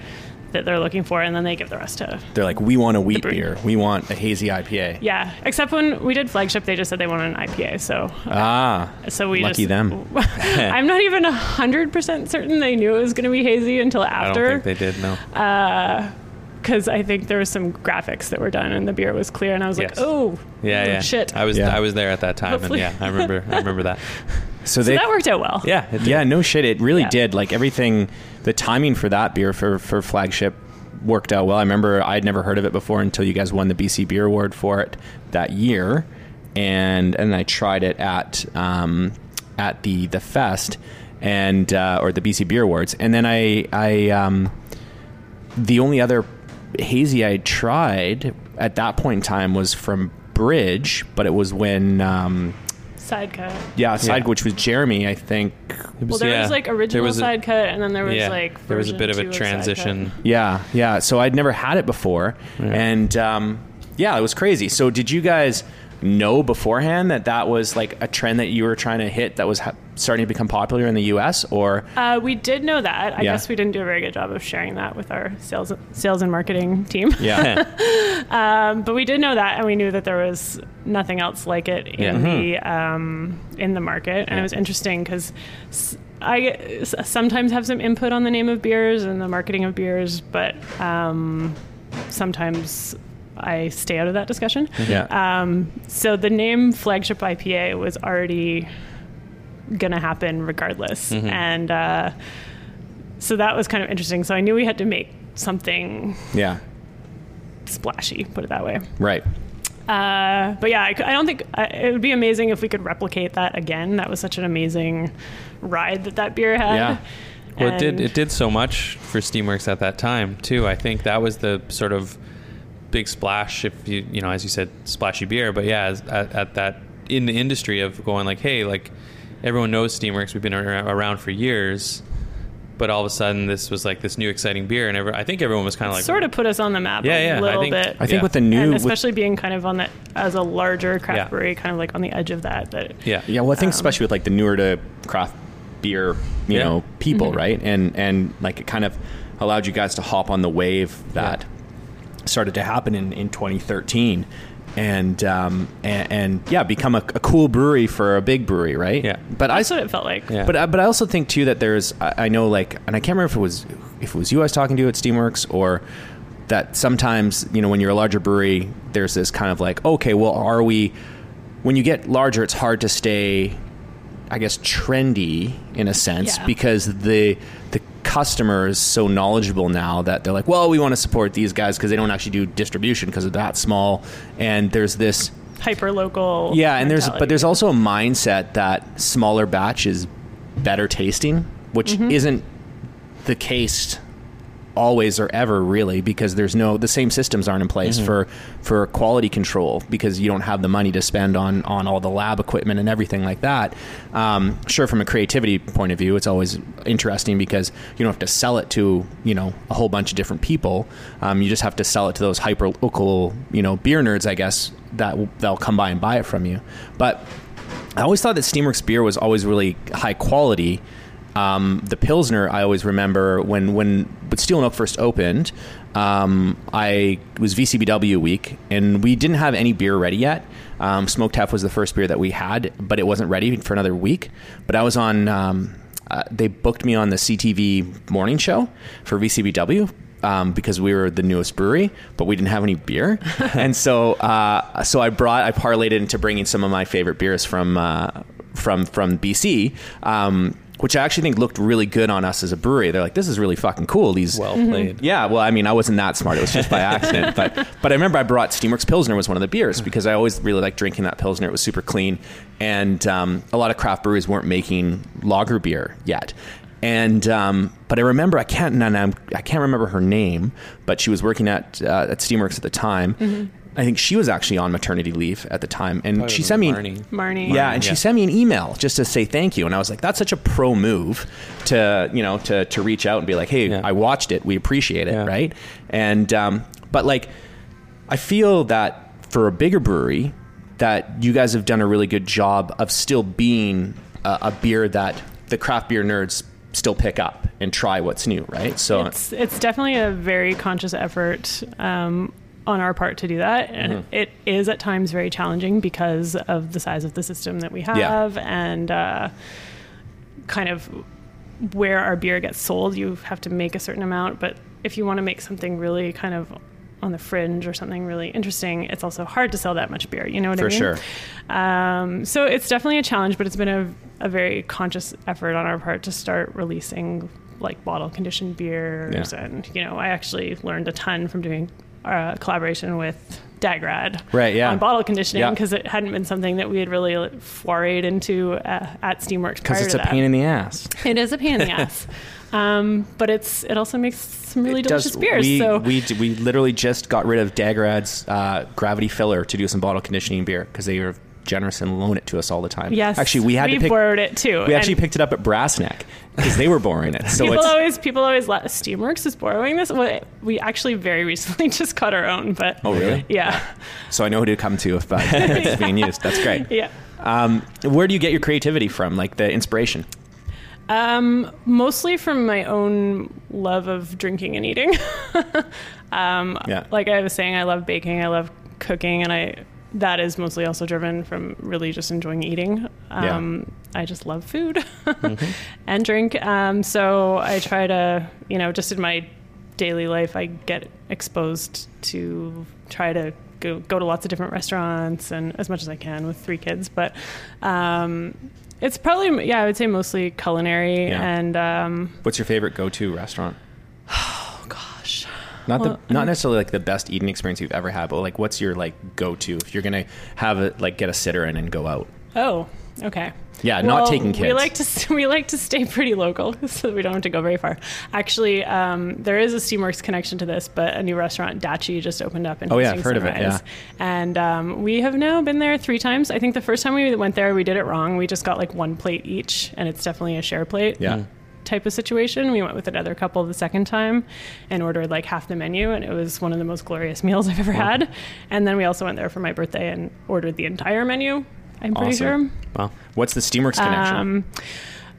that they're looking for, and then they give the rest to.
they're like we want a wheat beer we want a hazy ipa
Yeah, except when we did flagship, they just said they wanted an IPA. So,
ah
so we
lucky
just,
them
I'm not even hundred percent certain they knew it was going to be hazy until after.
I don't
after.
think they did. No.
Uh, because I think there was some graphics that were done and the beer was clear, and I was
Yes.
like, oh,
Yeah,
oh,
yeah.
shit.
I was
Yeah.
I was there at that time,
Hopefully-
and yeah, I remember I remember that.
so
so that worked out well.
Yeah.
Yeah, no shit. It really
Yeah.
did. Like everything, the timing for that beer for for flagship worked out well. I remember I'd never heard of it before until you guys won the BC Beer Award for it that year, and and I tried it at um, at the the fest and uh, or the BC Beer Awards, and then I I um, the only other hazy I tried at that point in time was from Bridge, but it was when. Um,
Side cut.
yeah, side
Yeah.
which was Jeremy, I think.
It
Well, there
yeah,
was like
there
original
was a-
side cut, and then there was
yeah,
like
there was a bit of
version
a
two side cut.
transition.
Yeah, yeah. So I'd never had it before,
Yeah.
and um, yeah, it was crazy. So did you guys know beforehand that that was like a trend that you were trying to hit that was ha- starting to become popular in the U.S. or
Uh, we did know that. I
Yeah.
guess we didn't do a very good job of sharing that with our sales sales and marketing team.
yeah,
Um, but we did know that, and we knew that there was nothing else like it in
Yeah.
the um, in the market. And
Yeah.
it was interesting because I s- sometimes have some input on the name of beers and the marketing of beers, but um, sometimes I stay out of that discussion.
yeah,
Um, so the name flagship IPA was already gonna happen regardless,
Mhm.
and uh, so that was kind of interesting. So I knew we had to make something
yeah.
splashy, put it that way.
Right.
Uh, but yeah, I don't think I, it would be amazing if we could replicate that again. That was such an amazing ride that that beer had.
Yeah.
Well, it did. It did so much for Steamworks at that time too. I think that was the sort of big splash if you you know as you said splashy beer, but yeah, as, at, at that in the industry of going like, hey, like everyone knows Steamworks, we've been around for years. But all of a sudden, this was like this new exciting beer, and every, I think everyone was kind of like,
sort of put us on the map
Yeah,
a
yeah, I
little
think-
bit.
I think
Yeah.
with the new,
and
with-
especially being kind of on the as a larger craft
Yeah.
brewery, kind of like on the edge of that. That
yeah,
Yeah, well, I think
Um,
especially with like the newer to craft beer, you
Yeah.
know, people,
Mm-hmm.
right? And and like it kind of allowed you guys to hop on the wave that started to happen in in 2013. And, um, and and yeah, become a, a cool brewery for a big brewery, right?
Yeah.
But I
that's what it felt like.
Yeah.
But I- but I also think too that there's I, I know like and I can't remember if it was if it was you I was talking to at Steamworks or that sometimes you know when you're a larger brewery there's this kind of like okay well are we when you get larger it's hard to stay I guess trendy in a sense
Yeah.
because the the customer is so knowledgeable now that they're like well we want to support these guys because they don't actually do distribution because they're that small and there's this
Hyper local.
yeah, and there's but there's also a mindset that smaller batch is better tasting, which
Mm-hmm.
isn't the case always or ever really because there's no the same systems aren't in place for for quality control because you don't have the money to spend on on all the lab equipment and everything like that. Um, sure from a creativity point of view it's always interesting because you don't have to sell it to you know a whole bunch of different people. Um, you just have to sell it to those hyper local you know beer nerds i guess that they'll come by and buy it from you. But I always thought that Steamworks beer was always really high quality. Um, the Pilsner, I always remember when when but Steel and Oak first opened. Um, I it was VCBW week, and we didn't have any beer ready yet. Um, Smoked Half was the first beer that we had, but it wasn't ready for another week. But I was on. Um, uh, they booked me on the CTV morning show for VCBW um, because we were the newest brewery, but we didn't have any beer, and so uh, so I brought I parlayed it into bringing some of my favorite beers from uh, from from BC. Um, which I actually think looked really good on us as a brewery. They're like, "This is really fucking cool." These,
well
Mm-hmm.
played.
yeah. Well, I mean, I wasn't that smart. It was just by accident. but but I remember I brought Steamworks Pilsner was one of the beers because I always really liked drinking that Pilsner. It was super clean, and um, a lot of craft breweries weren't making lager beer yet. And um, but I remember I can't and I'm, I can't remember her name, but she was working at uh, at Steamworks at the time. I think she was actually on maternity leave at the time, and
Probably
she sent me
Marnie.
Marnie.
yeah, and
Yeah.
she sent me an email just to say thank you, and I was like, "That's such a pro move to you know to to reach out and be like, hey,
Yeah.
I watched it, we appreciate it,
Yeah.
right?" And um, but like, I feel that for a bigger brewery, that you guys have done a really good job of still being a, a beer that the craft beer nerds still pick up and try what's new, right? So
It's it's definitely a very conscious effort um, on our part to do that, and
Mm-hmm.
it is at times very challenging because of the size of the system that we have and uh, kind of where our beer gets sold. You have to make a certain amount, but if you want to make something really kind of on the fringe or something really interesting, it's also hard to sell that much beer. You know what
for
I mean?
For sure,
Um, so it's definitely a challenge, but it's been a, a very conscious effort on our part to start releasing like bottle conditioned beers.
Yeah.
And, you know, I actually learned a ton from doing uh, collaboration with Dageraad
Right, yeah.
on bottle conditioning
Yeah.
because it hadn't been something that we had really forayed into uh, at Steamworks
because it's a
that.
pain in the ass.
it is a pain in the ass. Um, but it's it also makes some really
It does-
delicious beers.
We,
so
we d- we literally just got rid of Dageraad's uh, gravity filler to do some bottle conditioning beer because they were generous and loan it to us all the time.
yes,
actually, we had
we
to pick.
borrowed it too.
We actually picked it up at Brassneck because they were borrowing it. So
people always people always let Steamworks is borrowing this. Well, we actually very recently just got our own, but
oh really?
yeah,
So I know who to come to if, uh, it's being used. That's great.
yeah.
Um, where do you get your creativity from? Like the inspiration?
Um, mostly from my own love of drinking and eating. um,
Yeah.
like I was saying, I love baking, I love cooking, and I that is mostly also driven from really just enjoying eating. Um, I just love food
Mm-hmm.
and drink. Um, so I try to, you know, just in my daily life, I get exposed to try to go, go to lots of different restaurants and as much as I can with three kids. But um, it's probably, yeah, I would say mostly culinary
Yeah.
and um,
What's your favorite go-to restaurant?
gosh.
Not
Well,
the not necessarily like the best eating experience you've ever had, but like what's your like go-to if you're gonna have it like get a sitter in and go out?
Oh, okay.
Yeah, not taking kids.
We like to we like to stay pretty local, so we don't have to go very far. Actually, um, there is a Steamworks connection to this, but a new restaurant, Dachi, just opened up in
Oh, yeah, I've heard of it,
Sunrise. And um, we have now been there three times. I think the first time we went there, we did it wrong. We just got like one plate each, and it's definitely a share plate.
yeah.
Type of situation. We went with another couple the second time and ordered like half the menu, and it was one of the most glorious meals I've ever had. And then we also went there for my birthday and ordered the entire menu. I'm pretty
Awesome.
sure.
Well,
What's the Steamworks connection?
Um,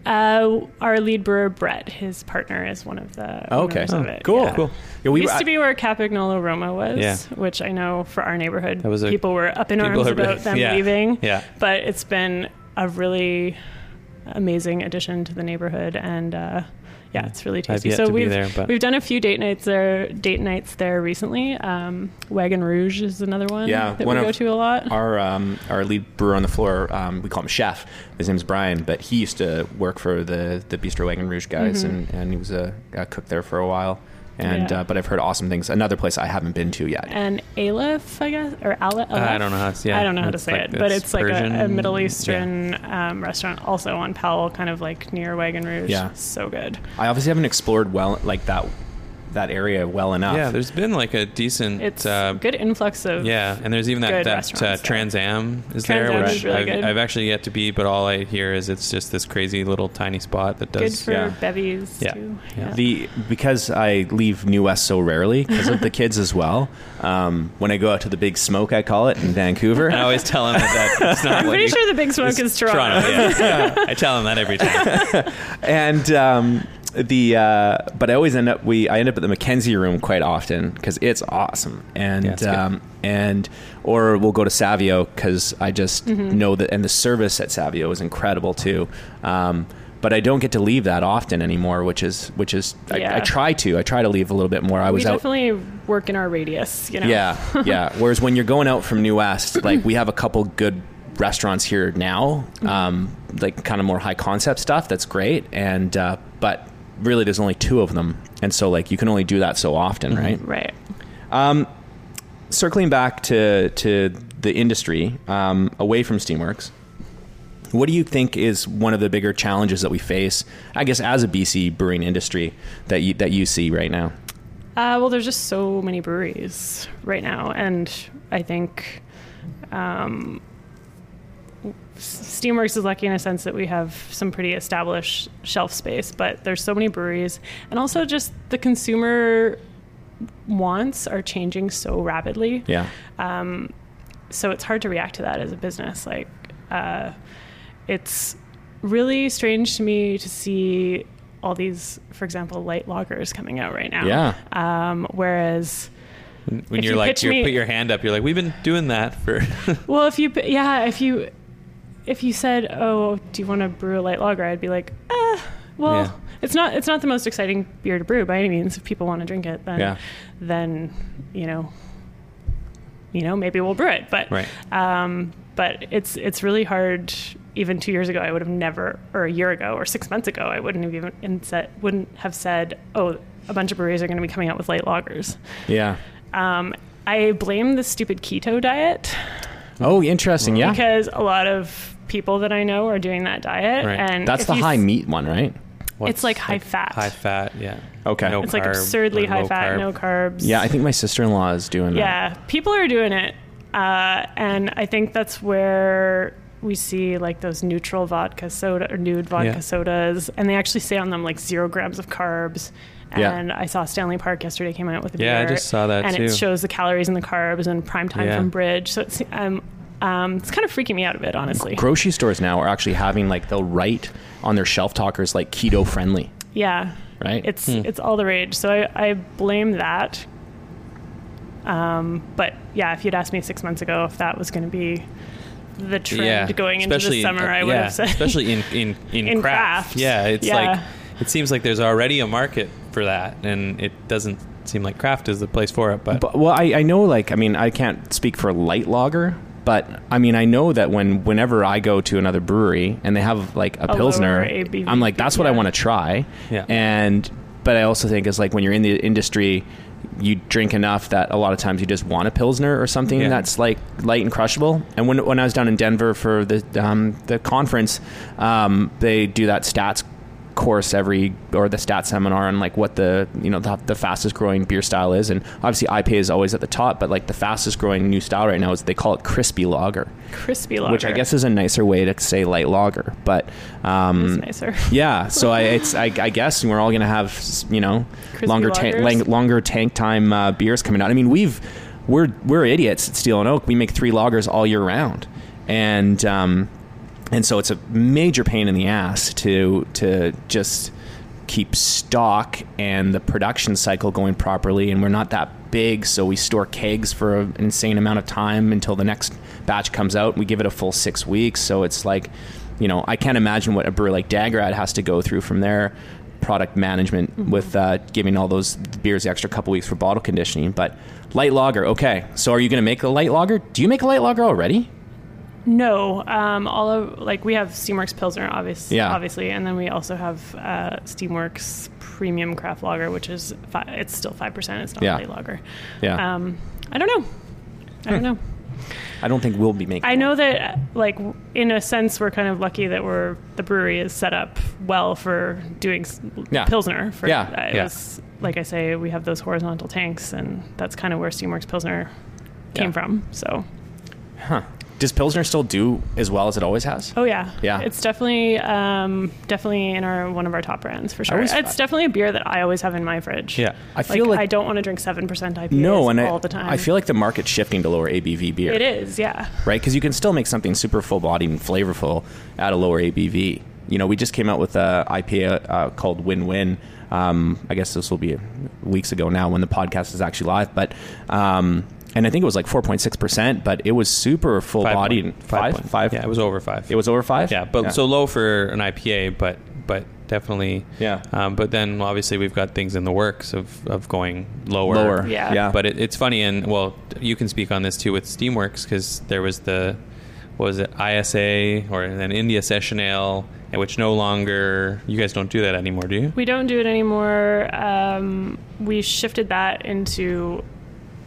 uh, our lead brewer Brett, his partner, is one of the
Oh, okay.
owners of it.
cool.
Yeah.
cool.
Yeah,
We
we
used to be where Campagnolo Roma was,
Yeah.
which I know for our neighborhood,
That was a-
people were up in arms about them
yeah.
leaving.
Yeah.
But it's been a really amazing addition to the neighborhood, and uh, yeah, it's really tasty. so we've
there,
we've done a few date nights there. Date nights there recently. Um, Wagon Rouge is another one.
Yeah,
that
one
we go to a lot.
our um, our lead brewer on the floor, um, we call him Chef. His name's Brian, but he used to work for the the Bistro Wagon Rouge guys, and, and he was a, a cook there for a while. And.
Yeah.
uh, but I've heard awesome things. Another place I haven't been to yet.
and Aleph, I guess, or Aleph.
I don't know how to- yeah,
I don't know how to say
like-
it, but
it's
it's like a, a Middle Eastern um, restaurant, also on Powell, kind of like near Wagon Rouge.
Yeah.
so good.
I obviously haven't explored well like that that area well enough.
yeah, there's been like a decent.
It's
uh,
good influx of
Yeah, and there's even that,
good
that uh. Trans Am is
Trans
there,
Am
which
is really
I've,
good.
I've actually yet to be, but all I hear is it's just this crazy little tiny spot that does.
good for
yeah.
bevies
Yeah.
too.
Yeah.
The because I leave New West so rarely because of the kids as well. Um, when I go out to the big smoke, I call it in Vancouver.
I always tell him that that's not
I'm
what
pretty
you-
sure the big smoke is Toronto.
yeah. I tell him that every time.
and um, the uh, but I always end up we I end up at the Mackenzie Room quite often because it's awesome and
Yeah, it's
um, and or we'll go to Savio because I just
Mm-hmm.
know that and the service at Savio is incredible too. Um, but I don't get to leave that often anymore, which is which is I,
Yeah.
I try to I try to leave a little bit more. I
we
was out
definitely work in our radius. You know.
yeah, yeah. Whereas when you're going out from New West, like we have a couple good restaurants here now, um, like kind of more high concept stuff. That's great, and uh, but really, there's only two of them, and so like you can only do that so often, right?
Right.
Um, circling back to to the industry, um, away from Steamworks. What do you think is one of the bigger challenges that we face? I guess as a BC brewing industry that you that you see right now.
Uh, well, there's just so many breweries right now, and I think um, Steamworks is lucky in a sense that we have some pretty established shelf space, but there's so many breweries, and also just the consumer wants are changing so rapidly.
Yeah, Um,
so it's hard to react to that as a business. Like, uh, it's really strange to me to see all these, for example, light lagers coming out right now.
yeah.
Um, whereas,
When
If
you're
you
like, you put your hand up, you're like, we've been doing that for.
well, if you, yeah, if you, if you said, "Oh, do you want to brew a light lager?" I'd be like, "Ah, well,
Yeah.
it's not, it's not the most exciting beer to brew by any means. If people want to drink it, then,
Yeah.
then, you know, you know, maybe we'll brew it. But,
right.
um, but it's it's really hard. Even two years ago, I would have never, or a year ago, or six months ago, I wouldn't have even said, wouldn't have said, "Oh, a bunch of breweries are going to be coming out with light lagers."
Yeah.
Um, I blame the stupid keto diet
Oh, interesting. Yeah.
because a lot of people that I know are doing that diet,
Right.
and
That's
if
the
you
high
s-
meat one, right?
What's
like high fat.
High fat, yeah.
Okay.
No
It's like
carb
absurdly
or
high
low
fat,
carb.
no carbs.
Yeah, I think my sister in law is doing that.
Yeah, people are doing it, uh, and I think that's where we see like those neutral vodka soda or nude vodka
Yeah.
sodas, and they actually say on them like zero grams of carbs.
Yeah.
And I saw Stanley Park yesterday came out with a
Yeah, I just saw that
and
too.
it shows the calories and the carbs and prime time
Yeah.
from Bridge. So it's um, um, it's kind of freaking me out a bit, honestly.
Grocery stores now are actually having like they'll write on their shelf talkers like keto friendly,
Yeah,
right?
it's
Hmm.
it's all the rage. So I, I blame that. Um, but yeah, if you'd asked me six months ago if that was going to be the trend
yeah,
going into the summer, I would
yeah,
have said.
especially in in in,
In
craft.
craft.
Yeah, it's
Yeah.
like it seems like there's already a market for that, and it doesn't seem like craft is the place for it. But,
But, well, I, I know, like, I mean, I can't speak for light lager, but I mean, I know that when whenever I go to another brewery and they have like a,
A
pilsner,
ABV,
I'm like, that's what I want to try.
Yeah.
And but I also think it's like when you're in the industry, you drink enough that a lot of times you just want a pilsner or something
Yeah.
that's like light and crushable. And when when I was down in Denver for the um, the conference, um, they do that stats course every or the stat seminar on like what the you know the, the fastest growing beer style is. And obviously IPA is always at the top but like the fastest growing new style right now is they call it crispy lager.
Crispy lager.
which I guess is a nicer way to say light lager but um,
nicer.
yeah so I, it's I, I guess we're all gonna have you know
Crispy
longer tank lang, longer tank time uh, beers coming out. I mean we've we're we're idiots at Steel and Oak. We make three lagers all year round. And um, and so it's a major pain in the ass to to just keep stock and the production cycle going properly. And we're not that big so we store kegs for an insane amount of time until the next batch comes out. We give it a full six weeks. So it's like you know i can't imagine what a brewer like Dageraad has to go through from their product management with uh, giving all those beers the extra couple weeks for bottle conditioning. But light lager okay. So are you going to make a light lager? Do you make a light lager already
No, um, all of like we have Steamworks Pilsner, obviously,
Yeah.
obviously, and then we also have uh, Steamworks Premium Craft Lager, which is fi- it's still five percent. It's not
Yeah.
a light lager.
yeah
Um, I don't know. I don't know.
i don't think we'll be making
I know that, like, in a sense, we're kind of lucky that we're the brewery is set up well for doing
Yeah.
Pilsner. For,
Yeah,
uh, it
yeah.
was like I say, we have those horizontal tanks, and that's kind of where Steamworks Pilsner came
Yeah.
from. So,
Huh. Does Pilsner still do as well as it always has?
oh yeah,
Yeah.
it's definitely, um, definitely in our one of our top brands for sure.
always-
It's definitely a beer that I always have in my fridge.
Yeah.
I feel like,
I don't want to drink seven percent IPAs
no, and I,
all the time.
I feel like the market's shifting to lower ABV beer,
it is, yeah.
right? Because you can still make something super full bodied and flavorful at a lower ABV. You know, we just came out with a IPA uh, called Win Win. Um, I guess this will be weeks ago now when the podcast is actually live, but um, and I think it was like four point six percent, but it was super full
Five
bodied.
point-
Five,
point.
five.
Yeah, it was over five.
It was over five.
Yeah, but so low for an IPA, but but definitely.
Yeah.
Um, but then obviously we've got things in the works of, of going lower.
lower.
Yeah.
yeah.
But it, it's funny, and well, you can speak on this too with Steamworks because there was the what was it ISA or an India Session Ale, which no longer you guys don't do that anymore, do you?
We don't do it anymore. Um, we shifted that into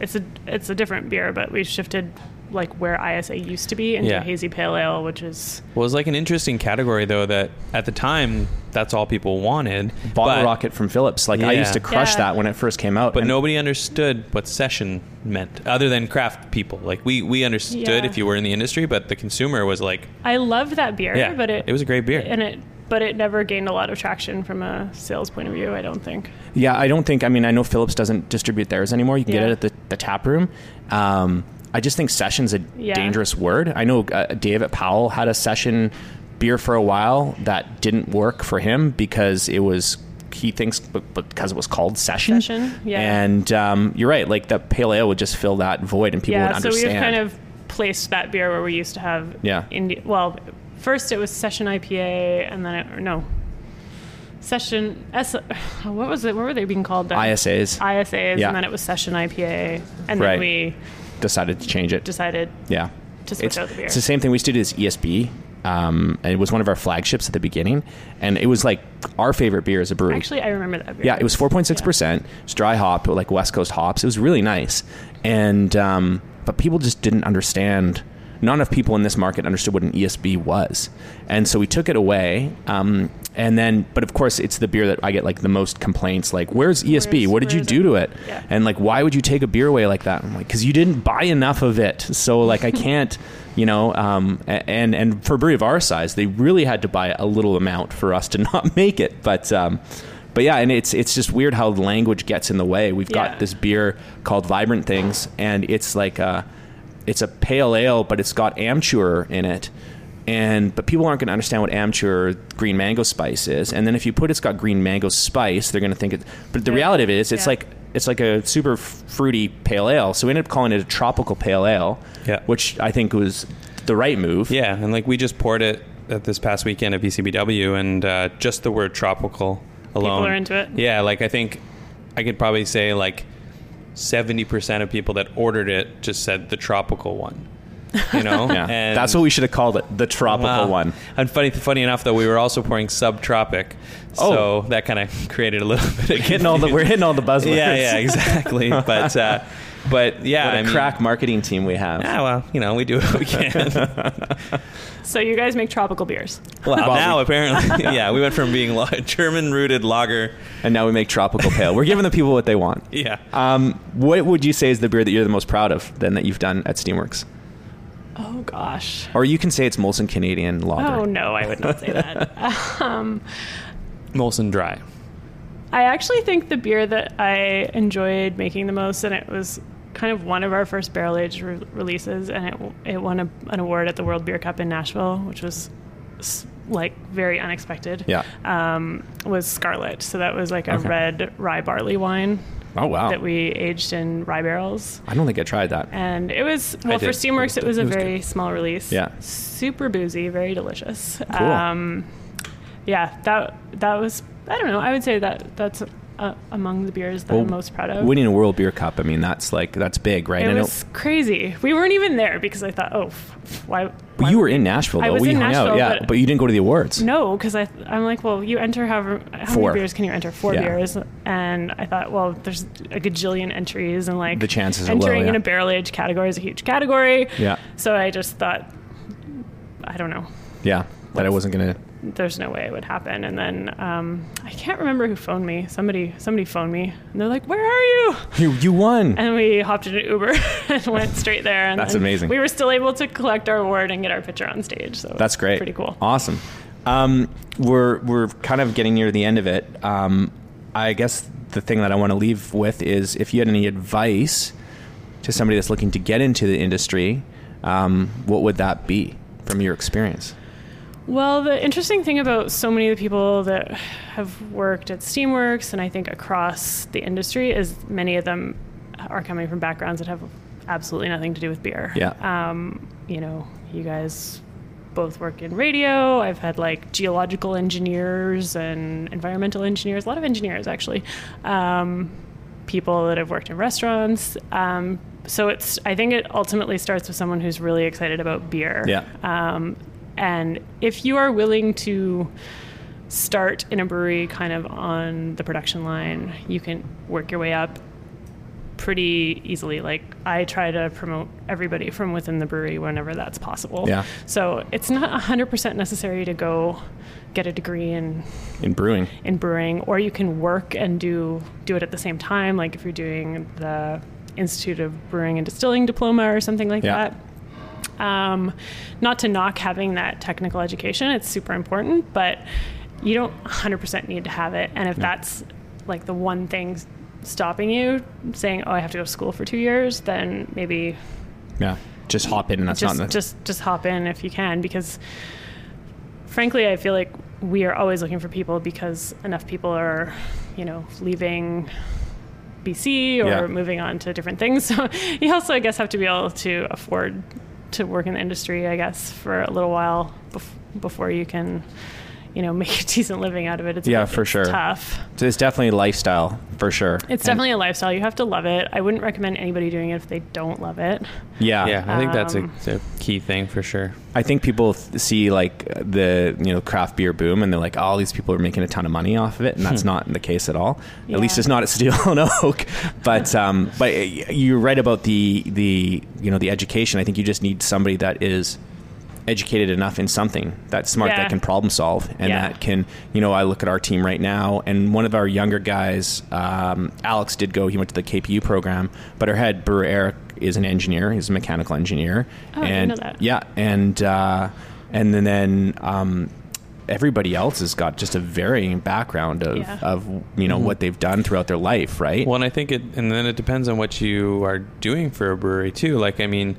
it's a it's a different beer, but we shifted like where ISA used to be into
Yeah.
hazy pale ale, which is
Well, it's like an interesting category though that at the time that's all people wanted.
Bottle
but,
Rocket from Phillips. Like I used to crush
Yeah.
that when it first came out.
But
and-
nobody understood what session meant, other than craft people. Like we we understood
Yeah.
if you were in the industry, but the consumer was like,
I love that beer,
yeah,
but it
it was a great beer.
and it but it never gained a lot of traction from a sales point of view. I don't think.
Yeah, I don't think. I mean, I know Phillips doesn't distribute theirs anymore. You can get it at the, the tap room. Um, I just think session's a
Yeah.
dangerous word. I know uh, Dave at Powell had a session beer for a while that didn't work for him because it was he thinks because it was called session.
Session, yeah.
And um, you're right. Like the pale ale would just fill that void, and people
yeah,
would understand.
so we've kind of placed that beer where we used to have
Yeah.
Indi- well, first it was Session IPA, and then it, no, Session S. What was it? What were they being called? Then?
ISAs
ISAs,
Yeah.
and then it was Session IPA, and
Right.
then we
decided to change it.
decided
Yeah.
to switch
it's,
out the beer.
it's the same thing we used to do as ESB. Um, and it was one of our flagships at the beginning, and it was like our favorite beer as a brewery.
Actually, I remember that beer.
yeah, it was four point six percent. It's dry hop, like West Coast hops. It was really nice, and um, but people just didn't understand. Not enough people in this market understood what an ESB was, and so we took it away. Um, and then, but of course, it's the beer that I get like the most complaints. Like, where's ESB?
Where's-
what did you do
it?
to it?
Yeah.
And like, why would you take a beer away like that? I'm like, because you didn't buy enough of it. So like, I can't, you know. Um, and and for a brewery of our size, they really had to buy a little amount for us to not make it. But um, but yeah, and it's it's just weird how language gets in the way. We've
Yeah.
got this beer called Vibrant Things, and it's like a it's a pale ale, but it's got Amchur in it. And but people aren't going to understand what Amchur green mango spice is. And then if you put it's got green mango spice, they're going to think it. But the
Yeah.
reality of it is, it's
Yeah.
like it's like a super fruity pale ale. So we ended up calling it a tropical pale ale,
Yeah.
which I think was the right move.
Yeah, and like we just poured it at this past weekend at BCBW, and uh, just the word tropical alone.
People are into it.
Yeah, like I think I could probably say like seventy percent of people that ordered it just said the tropical one. You know,
Yeah,
And-
that's what we should have called it, the tropical
Wow.
one.
And funny, funny enough, though, we were also pouring subtropic,
Oh.
so that kind of created a little bit of
Hitting all the, we're hitting all the buzzwords.
yeah, yeah, exactly. but uh, but yeah,
What a
I mean,
crack marketing team we have.
Yeah, well, you know, we do what we can.
So you guys make tropical beers.
well,
Well,
now
we-
apparently, yeah, we went from being lo- German-rooted lager.
And now we make tropical pale. We're giving the people what they want.
Yeah,
Um, what would you say is the beer that you're the most proud of then that you've done at Steamworks?
Oh gosh.
Or you can say it's Molson Canadian lager.
Oh no, I would not say that. um,
Molson Dry.
I actually think the beer that I enjoyed making the most, and it was kind of one of our first barrel aged re- releases, and it it won a, an award at the World Beer Cup in Nashville, which was like very unexpected.
Yeah.
Um, was Scarlet, so that was like a
Okay.
red rye barley wine
Oh wow.
that we aged in rye barrels.
I don't think I tried that.
And it was well for. Steamworks. It was a
It was
very small release.
Yeah.
super boozy, very delicious.
Cool.
Um, yeah, that that was. I don't know. I would say that that's uh, among the beers that
Well,
I'm most proud of.
Winning a World Beer Cup, I mean, that's like that's big, right?
it
And I
was crazy. We weren't even there because I thought, oh, f- why?
know-
why
you were in Nashville
I
though.
was
we
in
hung out,
Nashville,
yeah,
but-
but, you didn't go to the awards.
No, because I I'm like, well, you enter however how
Four.
many beers can you enter? Four
Yeah.
beers, and I thought, well, there's a gajillion entries, and like
The chances are low,
entering in a barrel age category is a huge category.
Yeah,
So I just thought, I don't know.
yeah, that I wasn't gonna.
There's no way it would happen. And then um, I can't remember who phoned me. Somebody somebody phoned me, and they're like, "Where are you?"
You you won.
And we hopped in an Uber and went straight there. And
That's amazing.
We were still able to collect our award and get our picture on stage. So
That's great.
Pretty cool.
Awesome. Um, we're we're kind of getting near the end of it. Um, I guess the thing that I want to leave with is if you had any advice to somebody that's looking to get into the industry, um, what would that be from your experience?
Well, the interesting thing about so many of the people that have worked at Steamworks and I think across the industry is many of them are coming from backgrounds that have absolutely nothing to do with beer.
Yeah.
Um, you know, you guys both work in radio. I've had like geological engineers and environmental engineers, a lot of engineers actually. Um, people that have worked in restaurants. Um, so it's, I think it ultimately starts with someone who's really excited about beer.
Yeah.
Um, and if you are willing to start in a brewery kind of on the production line, you can work your way up pretty easily. Like I try to promote everybody from within the brewery whenever that's possible.
Yeah.
So it's not 100% necessary to go get a degree in
In brewing,
in brewing or you can work and do do it at the same time like if you're doing the Institute of Brewing and Distilling diploma or something like
Yeah.
that. Um, not to knock having that technical education, it's super important, but you don't 100% need to have it. And if that's like the one thing stopping you, saying, "Oh, I have to go to school for two years," then maybe
yeah, just hop in and that's
just
not. The,
just just hop in if you can because frankly i feel like we are always looking for people because enough people are you know leaving bc or
Yeah.
moving on to different things so you also i guess have to be able to afford to work in the industry i guess for a little while bef- before you can you know make a decent living out of it it's
Yeah,
bit-
for
it's
sure.
tough
so it's definitely a lifestyle for sure.
it's
And-
definitely a lifestyle you have to love it i wouldn't recommend anybody doing it if they don't love it
yeah,
Yeah, I think that's a,
Um,
it's a key thing for sure.
I think people th- see like the you know craft beer boom, and they're like, "Oh, these people are making a ton of money off of it," and that's not the case at all. At least it's not at Steel and Oak. But um, but you're right about the the you know the education. I think you just need somebody that is educated enough in something that's smart
Yeah.
that can problem solve and
Yeah.
that can you know i look at our team right now and one of our younger guys um, alex did go he went to the kpu program but our head brewer eric is an engineer he's a mechanical engineer
Oh, I didn't
and
know that.
yeah and uh, and then, then um, everybody else has got just a varying background of,
Yeah.
of you know what they've done throughout their life right
Well, and I think it, and then it depends on what you are doing for a brewery too. Like, I mean,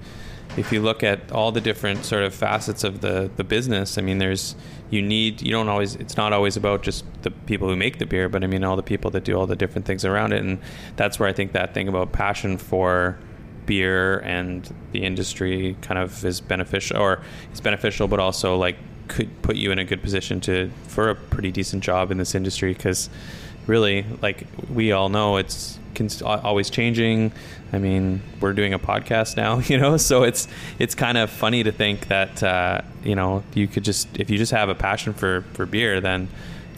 if you look at all the different sort of facets of the the business, I mean, there's you need you don't always it's not always about just the people who make the beer, but I mean all the people that do all the different things around it, and that's where I think that thing about passion for beer and the industry kind of is beneficial, or is beneficial, but also like could put you in a good position to for a pretty decent job in this industry. Because really like we all know it's cons- al- always changing. I mean, we're doing a podcast now, you know, so it's it's kind of funny to think that uh, you know you could just if you just have a passion for for beer, then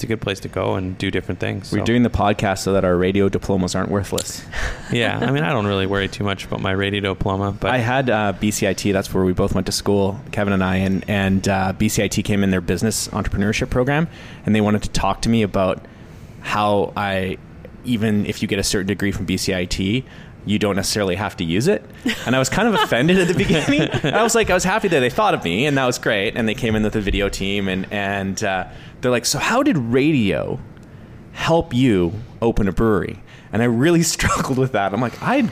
it's a good place to go and do different things.
We're doing the podcast so that our radio diplomas aren't worthless.
yeah. I mean, I don't really worry too much about my radio diploma, but
I had uh, BCIT. That's where we both went to school, Kevin and I, and and uh, BCIT came in their business entrepreneurship program, and they wanted to talk to me about how I, even if you get a certain degree from BCIT, you don't necessarily have to use it. And I was kind of offended at the beginning. I was like, I was happy that they thought of me, and that was great. And they came in with a video team, and and uh, they're like, so how did radio help you open a brewery? And I really struggled with that. I'm like, I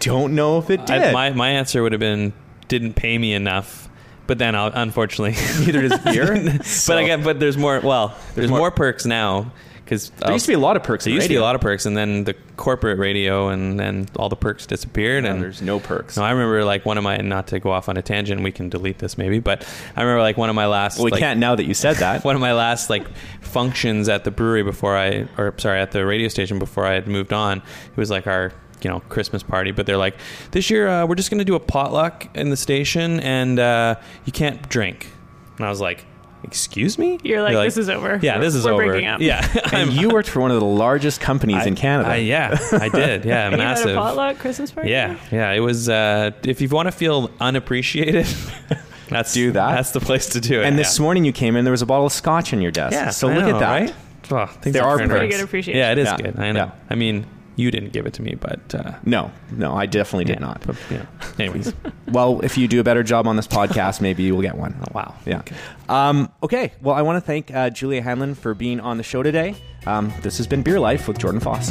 don't know if it did.
I, my my answer would have been didn't pay me enough. But then, I'll, unfortunately,
Neither does beer.
but again, but there's more. Well, there's
More-
more, perks now because
There used to be a lot of perks.
There used to be a lot of perks, and then the corporate radio, and then all the perks disappeared.
Now
and
there's no perks.
no, I remember like one of my not to go off on a tangent. We can delete this maybe, but I remember like one of my last.
well, we
like,
can't now that you said that.
One of my last like functions at the brewery before I, or sorry, at the radio station before I had moved on. It was like our you know Christmas party, but they're like, this year uh, we're just going to do a potluck in the station, and uh, you can't drink. And I was like, excuse me?
You're like,
They're
this is over.
Yeah, this is
We're
over.
breaking up.
Yeah,
and you worked for one of the largest companies in Canada.
I, yeah, I did. Yeah,
You had
massive.
a potluck Christmas party.
Yeah, yeah. It was. Uh, if you want to feel unappreciated, that's
Do that.
That's the place to do it.
and this
yeah.
morning you came in, there was a bottle of scotch on your desk.
yeah.
so
I
look
know,
at that.
Right? Oh,
There
have
are
turned
Pretty good appreciation.
Yeah, it is
Yeah.
good. I know.
Yeah.
I mean, you didn't give it to me, but uh,
No, no, I definitely did
yeah,
not.
But, yeah. Anyways,
Well, if you do a better job on this podcast, maybe you will get one.
Oh, wow.
Yeah. Um, okay. Well, I want to thank uh, Julia Hanlon for being on the show today. Um, this has been Beer Life with Jordan Foss.